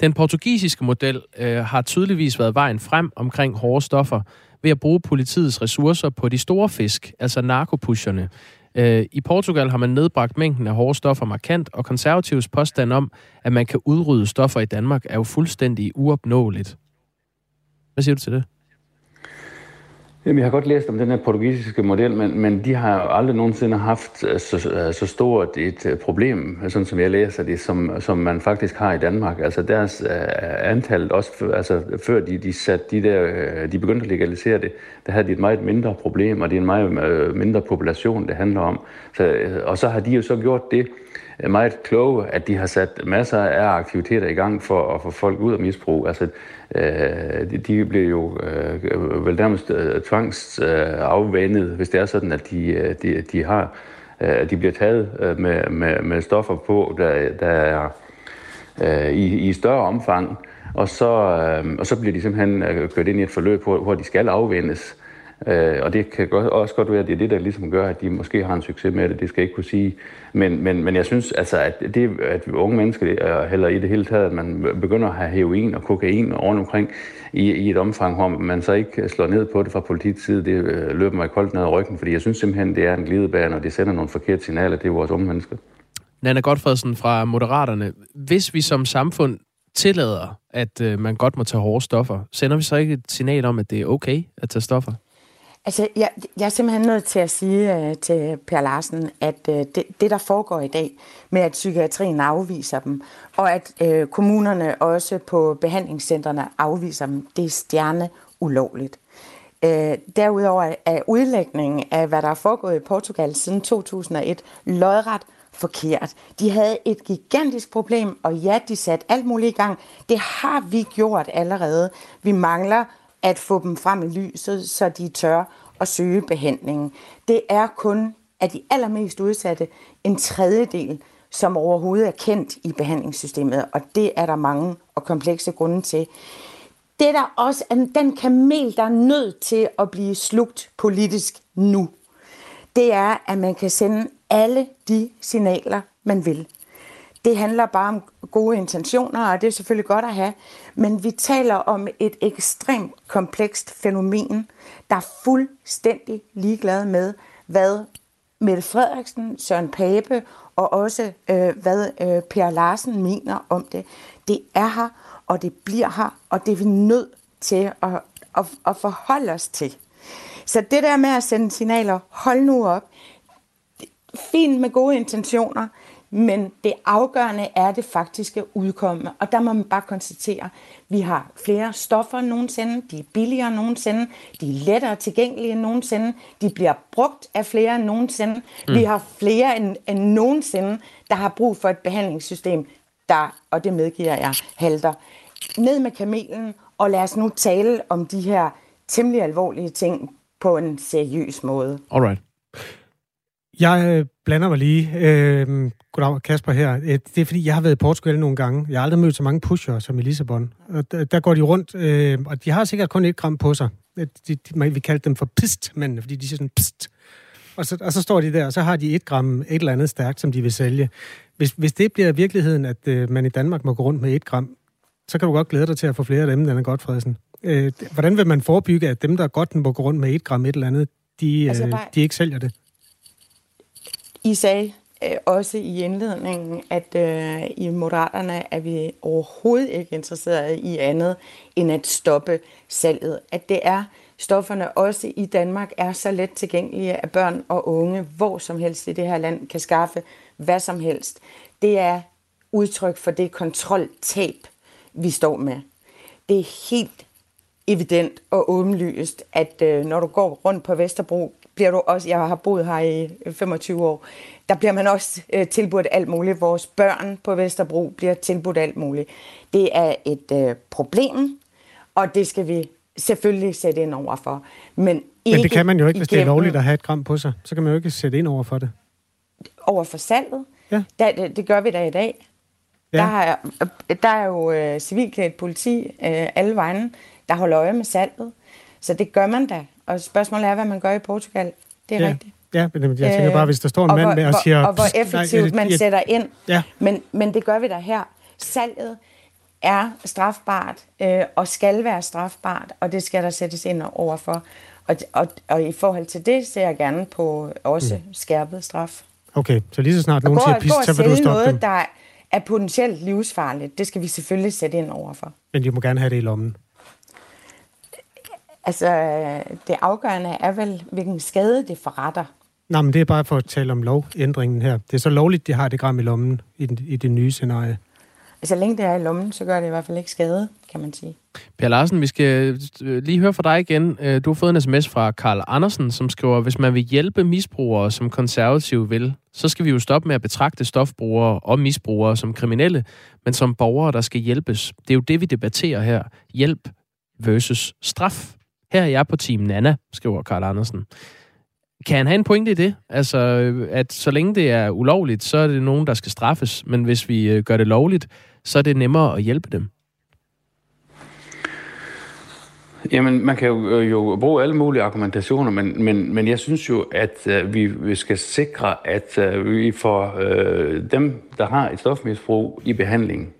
Den portugisiske model øh, har tydeligvis været vejen frem omkring hårde stoffer ved at bruge politiets ressourcer på de store fisk, altså narkopusherne. Øh, I Portugal har man nedbragt mængden af hårde stoffer markant, og konservatives påstand om, at man kan udrydde stoffer i Danmark, er jo fuldstændig uopnåeligt. Hvad siger du til det? Jamen, jeg har godt læst om den her portugisiske model, men, men de har aldrig nogensinde haft øh, så, øh, så stort et øh, problem, sådan som jeg læser det, som, som man faktisk har i Danmark. Altså deres uh, antal, også for, altså, før de, de, satte de, der, de begyndte at legalisere det, der havde de et meget mindre problem, og det er en meget uh, mindre population, det handler om. Så, og så har de jo så gjort det, meget kloge, at de har sat masser af aktiviteter i gang for at få folk ud af misbrug. Altså, øh, de, bliver jo øh, vel nærmest øh, tvangsafvandet, øh, hvis det er sådan, at de, øh, de, de har øh, de bliver taget øh, med, med, med stoffer på, der, der er øh, i, i større omfang, og så, øh, og så bliver de simpelthen øh, kørt ind i et forløb, hvor, hvor de skal afvendes. Øh, og det kan også godt være, at det er det, der ligesom gør, at de måske har en succes med det. Det skal jeg ikke kunne sige. Men, men, men jeg synes, altså, at det, at unge mennesker, eller i det hele taget, at man begynder at have heroin og kokain rundt omkring i, i et omfang, hvor man så ikke slår ned på det fra politiets side, det øh, løber mig koldt ned ad ryggen, fordi jeg synes simpelthen, det er en glidebane, og det sender nogle forkerte signaler til vores unge mennesker. Nana Godfredsen fra Moderaterne. Hvis vi som samfund tillader, at øh, man godt må tage hårde stoffer, sender vi så ikke et signal om, at det er okay at tage stoffer? Altså, jeg, jeg er simpelthen nødt til at sige øh, til Per Larsen, at øh, det, det, der foregår i dag med, at psykiatrien afviser dem, og at øh, kommunerne også på behandlingscentrene afviser dem, det er stjerne ulovligt. Øh, derudover er udlægningen af, hvad der er foregået i Portugal siden 2001, lodret forkert. De havde et gigantisk problem, og ja, de satte alt muligt i gang. Det har vi gjort allerede. Vi mangler at få dem frem i lyset, så de tør at søge behandlingen. Det er kun af de allermest udsatte en tredjedel, som overhovedet er kendt i behandlingssystemet, og det er der mange og komplekse grunde til. Det der også er den kamel, der er nødt til at blive slugt politisk nu, det er, at man kan sende alle de signaler, man vil. Det handler bare om gode intentioner, og det er selvfølgelig godt at have, men vi taler om et ekstremt komplekst fænomen, der er fuldstændig ligeglad med, hvad Mette Frederiksen, Søren Pape og også øh, hvad øh, Per Larsen mener om det. Det er her, og det bliver her, og det er vi nødt til at, at, at forholde os til. Så det der med at sende signaler, hold nu op, fint med gode intentioner, men det afgørende er det faktiske udkomme. Og der må man bare konstatere, at vi har flere stoffer end nogensinde, de er billigere end nogensinde, de er lettere tilgængelige end nogensinde, de bliver brugt af flere end nogensinde. Mm. Vi har flere end, end nogensinde, der har brug for et behandlingssystem, der, og det medgiver jeg, halter. Ned med kamelen, og lad os nu tale om de her temmelig alvorlige ting på en seriøs måde. Alright. Jeg øh, blander mig lige. Øh, goddag, Kasper her. Øh, det er fordi, jeg har været i Portugal nogle gange. Jeg har aldrig mødt så mange pusher som i Lissabon. Og der, der går de rundt, øh, og de har sikkert kun et gram på sig. De, de, vi kaldte dem for pistmænd, fordi de siger sådan pist. Og så, og så står de der, og så har de et gram et eller andet stærkt, som de vil sælge. Hvis, hvis det bliver virkeligheden, at øh, man i Danmark må gå rundt med et gram, så kan du godt glæde dig til at få flere af dem, den er godt, Fredsen. Øh, hvordan vil man forebygge, at dem, der godt må gå rundt med et gram et eller andet, de, altså bare... de ikke sælger det? I sagde øh, også i indledningen, at øh, i Moderaterne er vi overhovedet ikke interesseret i andet end at stoppe salget. At det er stofferne også i Danmark er så let tilgængelige, at børn og unge hvor som helst i det her land kan skaffe hvad som helst. Det er udtryk for det kontroltab, vi står med. Det er helt evident og åbenlyst, at øh, når du går rundt på Vesterbro, bliver du også, jeg har boet her i 25 år, der bliver man også øh, tilbudt alt muligt. Vores børn på Vesterbro bliver tilbudt alt muligt. Det er et øh, problem, og det skal vi selvfølgelig sætte ind over for. Men, ikke Men det kan man jo ikke, hvis det er lovligt at have et gram på sig. Så kan man jo ikke sætte ind over for det. Over for salget? Ja. Der, det, det gør vi da i dag. Ja. Der, er, der er jo øh, civilklædt politi øh, alle vegne, der holder øje med salget. Så det gør man da. Og spørgsmålet er, hvad man gør i Portugal. Det er ja. rigtigt. Ja, men jeg tænker bare, hvis der står en mand hvor, med og siger... Og hvor effektivt nej, man sætter ind. Ja. Men, men det gør vi da her. Salget er strafbart, øh, og skal være strafbart, og det skal der sættes ind overfor. Og, og, og i forhold til det ser jeg gerne på også mm. skærpet straf. Okay, så lige så snart nogen siger pist, så vil du stoppe noget, dem. der er potentielt livsfarligt, det skal vi selvfølgelig sætte ind overfor. Men de må gerne have det i lommen. Altså, det afgørende er vel, hvilken skade det forretter. Nej, men det er bare for at tale om lovændringen her. Det er så lovligt, de har det gram i lommen i, den, i det nye scenarie. Så længe det er i lommen, så gør det i hvert fald ikke skade, kan man sige. Per Larsen, vi skal øh, lige høre fra dig igen. Øh, du har fået en sms fra Karl Andersen, som skriver, hvis man vil hjælpe misbrugere, som konservative vil, så skal vi jo stoppe med at betragte stofbrugere og misbrugere som kriminelle, men som borgere, der skal hjælpes. Det er jo det, vi debatterer her. Hjælp versus straf. Her er jeg på Team Nana, skriver Karl Andersen. Kan han have en pointe i det? Altså, at så længe det er ulovligt, så er det nogen, der skal straffes. Men hvis vi øh, gør det lovligt, så er det nemmere at hjælpe dem. Jamen, man kan jo, øh, jo bruge alle mulige argumentationer, men, men, men jeg synes jo, at øh, vi, vi skal sikre, at øh, vi får øh, dem, der har et stofmisbrug, i behandling.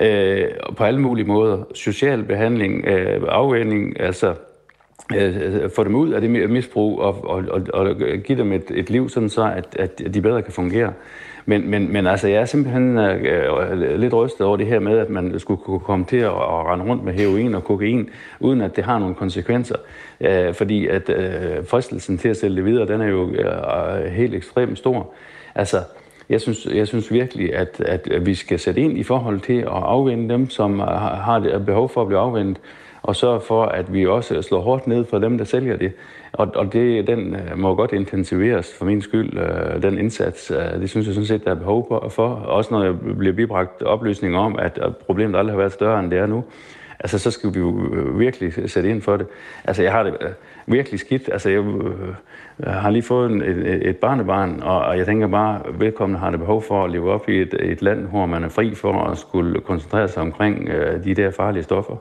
Øh, på alle mulige måder. Social behandling, øh, afvænding, altså Øh, øh, få dem ud af det misbrug og, og, og, og give dem et, et liv, sådan så at, at de bedre kan fungere. Men, men, men altså, jeg er simpelthen øh, øh, lidt rystet over det her med, at man skulle kunne komme til at, at rende rundt med heroin og kokain, uden at det har nogle konsekvenser. Øh, fordi at øh, fristelsen til at sælge det videre, den er jo øh, helt ekstremt stor. Altså, jeg synes, jeg synes virkelig, at, at vi skal sætte ind i forhold til at afvende dem, som har, har det behov for at blive afvendt, og sørge for, at vi også slår hårdt ned for dem, der sælger det. Og, og det, den øh, må godt intensiveres for min skyld, øh, den indsats. Øh, det synes jeg sådan set, der er behov for. Også når jeg bliver bibragt oplysninger om, at problemet aldrig har været større, end det er nu. Altså, så skal vi jo øh, virkelig sætte ind for det. Altså, jeg har det øh, virkelig skidt. Altså, jeg har lige fået en, et, et barnebarn, og, og jeg tænker bare, velkommen har det behov for at leve op i et, et land, hvor man er fri for at skulle koncentrere sig omkring de der farlige stoffer.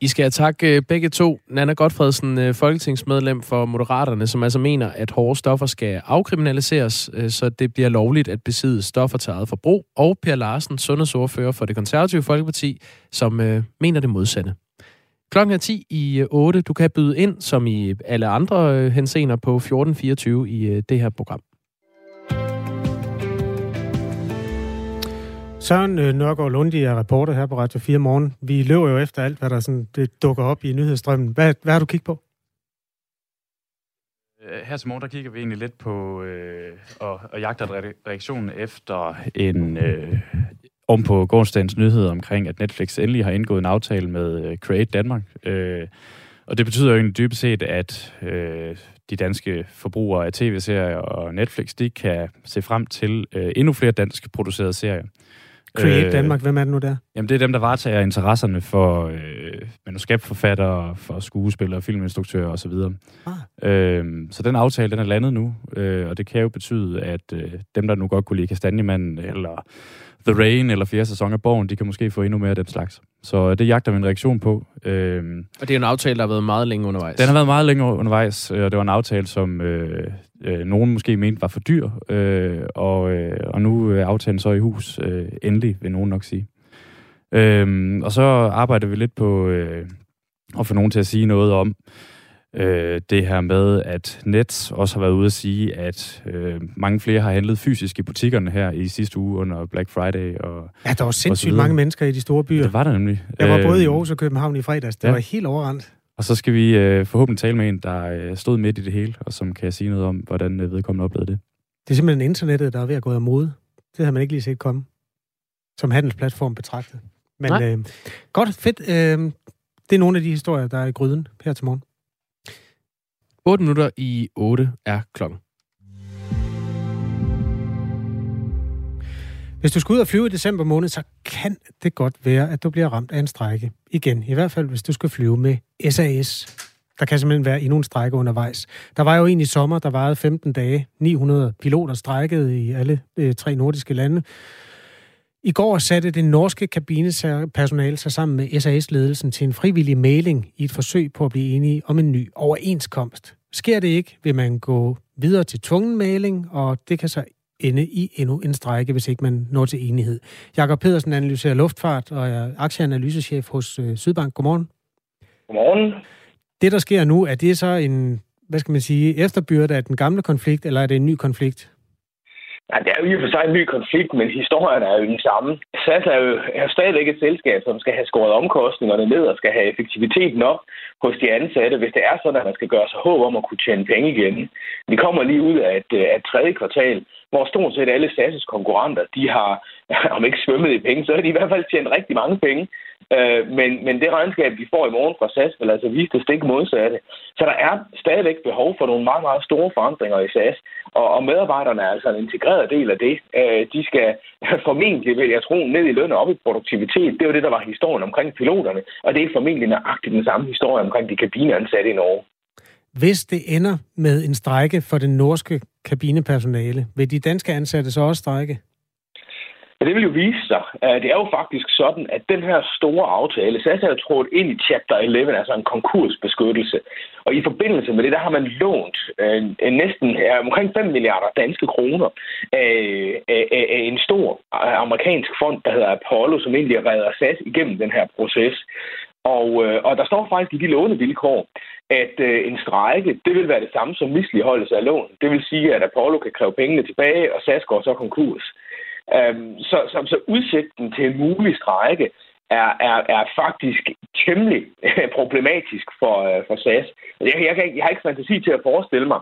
I skal have tak øh, begge to. Nana Godfredsen, øh, folketingsmedlem for Moderaterne, som altså mener, at hårde stoffer skal afkriminaliseres, øh, så det bliver lovligt at besidde stoffer til eget forbrug. Og Per Larsen, sundhedsordfører for det konservative Folkeparti, som mener det modsatte. Klokken er 10 i 8. Du kan byde ind, som i alle andre hensener, på 14.24 i det her program. Søren øh, Nørgaard Lundi er reporter her på Radio 4 morgen. Vi løber jo efter alt, hvad der sådan, det dukker op i nyhedsstrømmen. Hvad, hvad har du kigget på? Øh, her til morgen, der kigger vi egentlig lidt på øh, og, og jagter reaktionen efter en øh, om på gårdsdagens nyhed omkring, at Netflix endelig har indgået en aftale med øh, Create Danmark. Øh, og det betyder jo egentlig dybest set, at øh, de danske forbrugere af tv-serier og Netflix, de kan se frem til øh, endnu flere dansk producerede serier. Create øh, Danmark, hvem er det nu der? Jamen, det er dem, der varetager interesserne for øh, manuskriptforfattere, for skuespillere, filminstruktører osv. Ah. Øh, så den aftale, den er landet nu, øh, og det kan jo betyde, at øh, dem, der nu godt kunne lide Kastanjemanden, eller The Rain, eller fjerde sæson af Borgen, de kan måske få endnu mere af den slags. Så det jagter vi en reaktion på. Øh, og det er en aftale, der har været meget længe undervejs? Den har været meget længe undervejs, øh, og det var en aftale, som øh, øh, nogen måske mente var for dyr, øh, og, øh, og nu er aftalen så i hus, øh, endelig, vil nogen nok sige. Øh, og så arbejder vi lidt på øh, at få nogen til at sige noget om øh, det her med, at Nets også har været ude at sige, at øh, mange flere har handlet fysisk i butikkerne her i sidste uge under Black Friday. Og, ja, der var sindssygt mange mennesker i de store byer. Det var der nemlig. Jeg var både i Aarhus og København i fredags. Det ja. var helt overrendt. Og så skal vi øh, forhåbentlig tale med en, der øh, stod midt i det hele, og som kan sige noget om, hvordan øh, vedkommende oplevede det. Det er simpelthen internettet, der er ved at gå af mode. Det har man ikke lige set komme, som handelsplatform betragtet. Men øh, godt, fedt. Øh, det er nogle af de historier, der er i gryden her til morgen. 8 minutter i 8 er klokken. Hvis du skal ud og flyve i december måned, så kan det godt være, at du bliver ramt af en strække igen. I hvert fald, hvis du skal flyve med SAS. Der kan simpelthen være endnu en strække undervejs. Der var jo en i sommer, der varede 15 dage. 900 piloter strækkede i alle øh, tre nordiske lande. I går satte det norske kabinepersonale sig sammen med SAS-ledelsen til en frivillig mailing i et forsøg på at blive enige om en ny overenskomst. Sker det ikke, vil man gå videre til tvungen maling, og det kan så ende i endnu en strække, hvis ikke man når til enighed. Jakob Pedersen analyserer luftfart og er aktieanalysechef hos øh, Sydbank. Godmorgen. Godmorgen. Det, der sker nu, er det så en, hvad skal man sige, efterbyrde af den gamle konflikt, eller er det en ny konflikt? Ja, det er jo i og for sig en ny konflikt, men historien er jo den samme. SAS er jo er stadigvæk et selskab, som skal have skåret omkostningerne ned og skal have effektiviteten op hos de ansatte, hvis det er sådan, at man skal gøre sig håb om at kunne tjene penge igen. Vi kommer lige ud af et, af et tredje kvartal, hvor stort set alle SAS' konkurrenter, de har, (laughs) om ikke svømmet i penge, så har de i hvert fald tjent rigtig mange penge. Øh, men, men det regnskab, vi får i morgen fra SAS, vil altså vise det stik modsatte. Så der er stadigvæk behov for nogle meget, meget store forandringer i SAS, og, og medarbejderne er altså en integreret del af det. Øh, de skal (laughs) formentlig, vil jeg tro, ned i løn og op i produktivitet. Det var det, der var historien omkring piloterne, og det er formentlig nøjagtigt den samme historie omkring de kabineansatte i Norge. Hvis det ender med en strække for den norske kabinepersonale, vil de danske ansatte så også strække? Ja, det vil jo vise sig. Det er jo faktisk sådan, at den her store aftale, SAS er jo trådt ind i Chapter 11, altså en konkursbeskyttelse. Og i forbindelse med det, der har man lånt øh, næsten øh, omkring 5 milliarder danske kroner af, af, af en stor amerikansk fond, der hedder Apollo, som egentlig redder SAS igennem den her proces. Og, øh, og der står faktisk i de lånevilkår, at øh, en strejke, det vil være det samme som misligeholdelse af lån. Det vil sige, at Apollo kan kræve pengene tilbage, og SAS går så konkurs. Øhm, så, så, så udsigten til en mulig strække er, er, er faktisk temmelig (laughs) problematisk for, øh, for SAS. Jeg, jeg, kan, jeg har ikke fantasi til at forestille mig,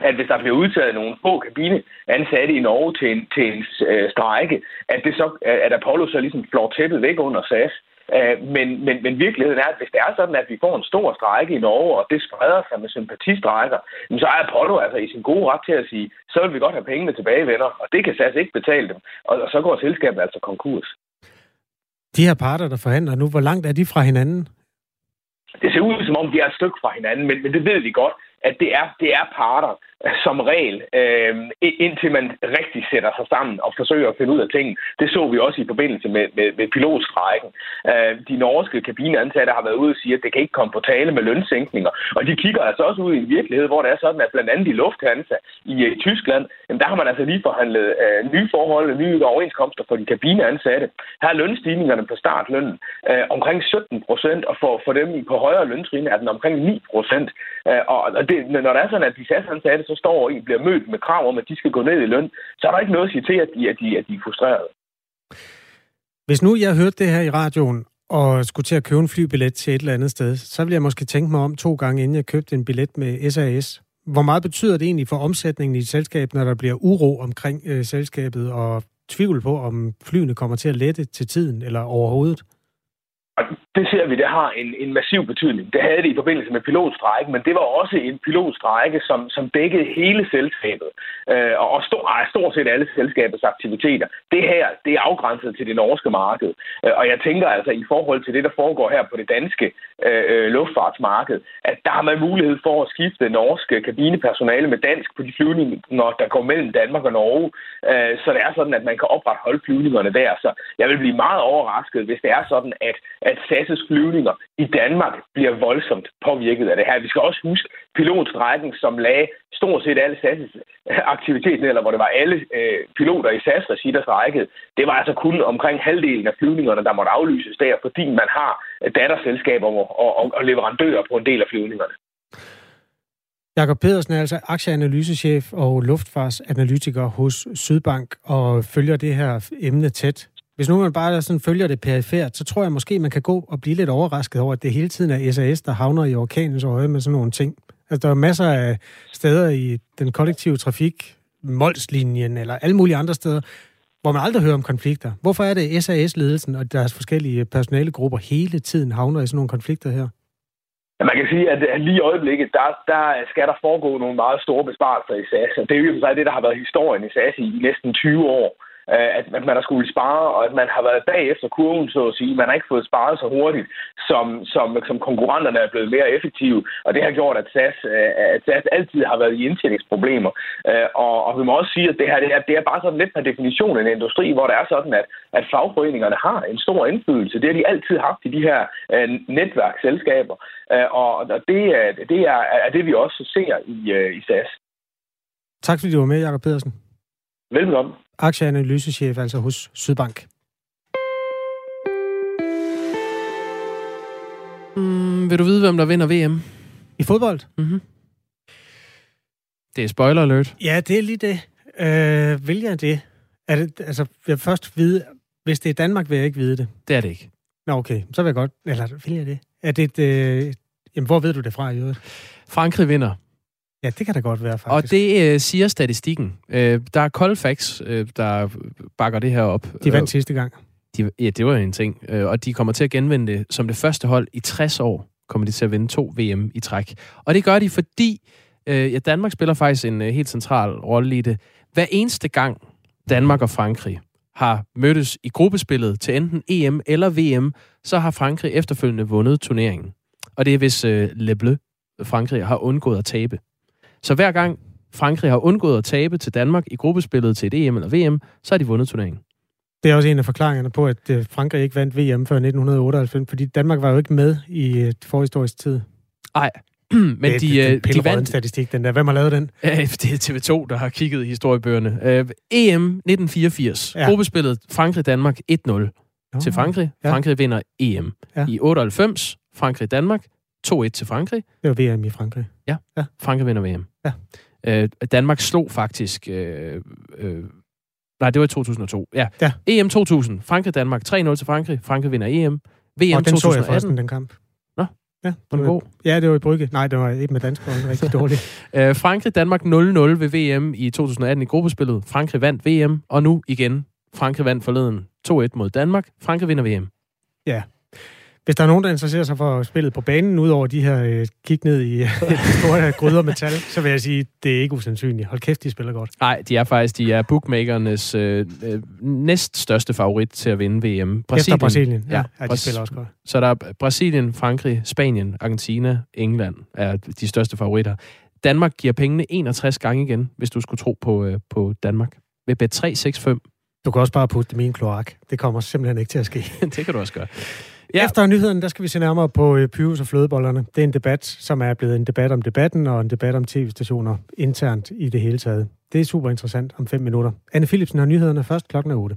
at hvis der bliver udtaget nogle få kabineansatte i Norge til en, til en øh, strække, at, det så, at Apollo så ligesom flår tæppet væk under SAS. Øh, men, men, men virkeligheden er, at hvis det er sådan, at vi får en stor strække i Norge, og det spreder sig med sympatistrækker, så er Apollo altså i sin gode ret til at sige, så vil vi godt have pengene tilbage, venner, og det kan SAS ikke betale dem, og, og så går selskabet altså konkurs. De her parter, der forhandler nu, hvor langt er de fra hinanden? Det ser ud som om, de er et stykke fra hinanden, men, men det ved vi godt at det er, det er parter, som regel, øh, indtil man rigtig sætter sig sammen og forsøger at finde ud af ting. Det så vi også i forbindelse med, med, med pilotstrækken. Øh, de norske kabineansatte har været ude og sige, at det kan ikke komme på tale med lønsænkninger. Og de kigger altså også ud i en virkelighed, hvor det er sådan, at blandt andet i Lufthansa i, i Tyskland, jamen der har man altså lige forhandlet øh, nye forhold, nye overenskomster for de kabineansatte. Her er lønstigningerne på startlønnen øh, omkring 17 procent, og for, for dem på højere løntrin er den omkring 9 procent. Øh, og det, når der er sådan, at de SAS-ansatte så står i bliver mødt med krav om, at de skal gå ned i løn, så er der ikke noget at sige til, at de, at de, at de er frustrerede. Hvis nu jeg hørte det her i radioen, og skulle til at købe en flybillet til et eller andet sted, så ville jeg måske tænke mig om to gange, inden jeg købte en billet med SAS. Hvor meget betyder det egentlig for omsætningen i et selskab, når der bliver uro omkring øh, selskabet og tvivl på, om flyene kommer til at lette til tiden eller overhovedet? Det ser vi, det har en, en massiv betydning. Det havde det i forbindelse med pilotstrejken, men det var også en pilotstrække, som, som dækkede hele selskabet, øh, og stor, ej, stort set alle selskabets aktiviteter. Det her, det er afgrænset til det norske marked. Øh, og jeg tænker altså, i forhold til det, der foregår her på det danske øh, øh, luftfartsmarked, at der har man mulighed for at skifte norske kabinepersonale med dansk på de flyvninger, der går mellem Danmark og Norge. Øh, så det er sådan, at man kan opretholde flyvningerne der. Så jeg vil blive meget overrasket, hvis det er sådan, at at SAS' flyvninger i Danmark bliver voldsomt påvirket af det her. Vi skal også huske pilotstrækken, som lagde stort set alle SAS' aktiviteter, eller hvor det var alle øh, piloter i SAS-regi, der strækkede. Det var altså kun omkring halvdelen af flyvningerne, der måtte aflyses der, fordi man har datterselskaber og, og, og leverandører på en del af flyvningerne. Jakob Pedersen er altså aktieanalysechef og luftfartsanalytiker hos Sydbank og følger det her emne tæt. Hvis nu man bare sådan følger det perifært, så tror jeg måske, man kan gå og blive lidt overrasket over, at det hele tiden er SAS, der havner i orkanens øje med sådan nogle ting. Altså, der er masser af steder i den kollektive trafik, Molslinjen eller alle mulige andre steder, hvor man aldrig hører om konflikter. Hvorfor er det SAS-ledelsen og deres forskellige personalegrupper hele tiden havner i sådan nogle konflikter her? Ja, man kan sige, at lige i øjeblikket, der, der skal der foregå nogle meget store besparelser i SAS. Og det er jo det, der har været historien i SAS i næsten 20 år. Øh, at, man har skulle spare, og at man har været bagefter kurven, så at sige. Man har ikke fået sparet så hurtigt, som, som, som konkurrenterne er blevet mere effektive. Og det har gjort, at SAS, øh, at SAS altid har været i indtjeningsproblemer. Øh, og, og vi må også sige, at det her det er, det er bare sådan lidt per definition en industri, hvor det er sådan, at, at fagforeningerne har en stor indflydelse. Det har de altid haft i de her netværksselskaber. Uh, og det, det er, er det, vi også ser i, i SAS. Tak fordi du var med, Jacob Pedersen. Velkommen. Aktieanalysechef altså hos Sydbank. Mm, vil du vide, hvem der vinder VM? I fodbold? Mm-hmm. Det er spoiler alert. Ja, det er lige det. Øh, vil jeg det? Er det altså, jeg først vide, hvis det er Danmark, vil jeg ikke vide det. Det er det ikke. Nå, okay. Så vil jeg godt. Eller vil jeg det? Er det et, øh, jamen, hvor ved du det fra i øvrigt? Frankrig vinder. Ja, det kan da godt være, faktisk. Og det øh, siger statistikken. Øh, der er Colfax, øh, der bakker det her op. De vandt sidste gang. De, ja, det var en ting. Øh, og de kommer til at genvinde det som det første hold i 60 år. Kommer de til at vinde to VM i træk. Og det gør de, fordi øh, ja, Danmark spiller faktisk en øh, helt central rolle i det. Hver eneste gang Danmark og Frankrig har mødtes i gruppespillet til enten EM eller VM, så har Frankrig efterfølgende vundet turneringen. Og det er hvis øh, Le Bleu, Frankrig, har undgået at tabe. Så hver gang Frankrig har undgået at tabe til Danmark i gruppespillet til et EM eller VM, så har de vundet turneringen. Det er også en af forklaringerne på, at øh, Frankrig ikke vandt VM før 1998, fordi Danmark var jo ikke med i øh, forhistorisk tid. Nej, (clears throat) men det, de, det, det, de vandt... statistik, den der. Hvem har lavet den? (laughs) det er TV2, der har kigget i historiebøgerne. Uh, EM 1984. Ja. Gruppespillet Frankrig-Danmark 1-0 oh, til Frankrig. Ja. Frankrig vinder EM. Ja. I 98, Frankrig-Danmark 2-1 til Frankrig. Det var VM i Frankrig. Ja, ja. Frankrig vinder VM. Ja. Øh, Danmark slog faktisk... Øh, øh, nej, det var i 2002. Ja. ja. EM 2000. Frankrig-Danmark 3-0 til Frankrig. Frankrig vinder EM. VM Og den 2018. så jeg forresten, den kamp. Nå, ja, var den god? Ja, det var i Brygge. Nej, det var ikke med dansk, det var rigtig (laughs) dårligt. øh, Frankrig-Danmark 0-0 ved VM i 2018 i gruppespillet. Frankrig vandt VM, og nu igen. Frankrig vandt forleden 2-1 mod Danmark. Frankrig vinder VM. Ja, hvis der er nogen, der interesserer sig for spillet på banen, udover de her øh, kig ned i (laughs) øh, store gryder metal, så vil jeg sige, det er ikke usandsynligt. Hold kæft, de spiller godt. Nej, de er faktisk de er bookmakernes øh, øh, næst største favorit til at vinde VM. Brasilien, Efter Brasilien, ja. ja de spiller også godt. Så der er Brasilien, Frankrig, Spanien, Argentina, England er de største favoritter. Danmark giver pengene 61 gange igen, hvis du skulle tro på, øh, på Danmark. Ved bet 365. Du kan også bare putte dem i en kloak. Det kommer simpelthen ikke til at ske. (laughs) det kan du også gøre. Ja. Efter nyheden, der skal vi se nærmere på øh, Pyrus og flødebollerne. Det er en debat, som er blevet en debat om debatten, og en debat om tv-stationer internt i det hele taget. Det er super interessant om fem minutter. Anne Philipsen har nyhederne først klokken er 8.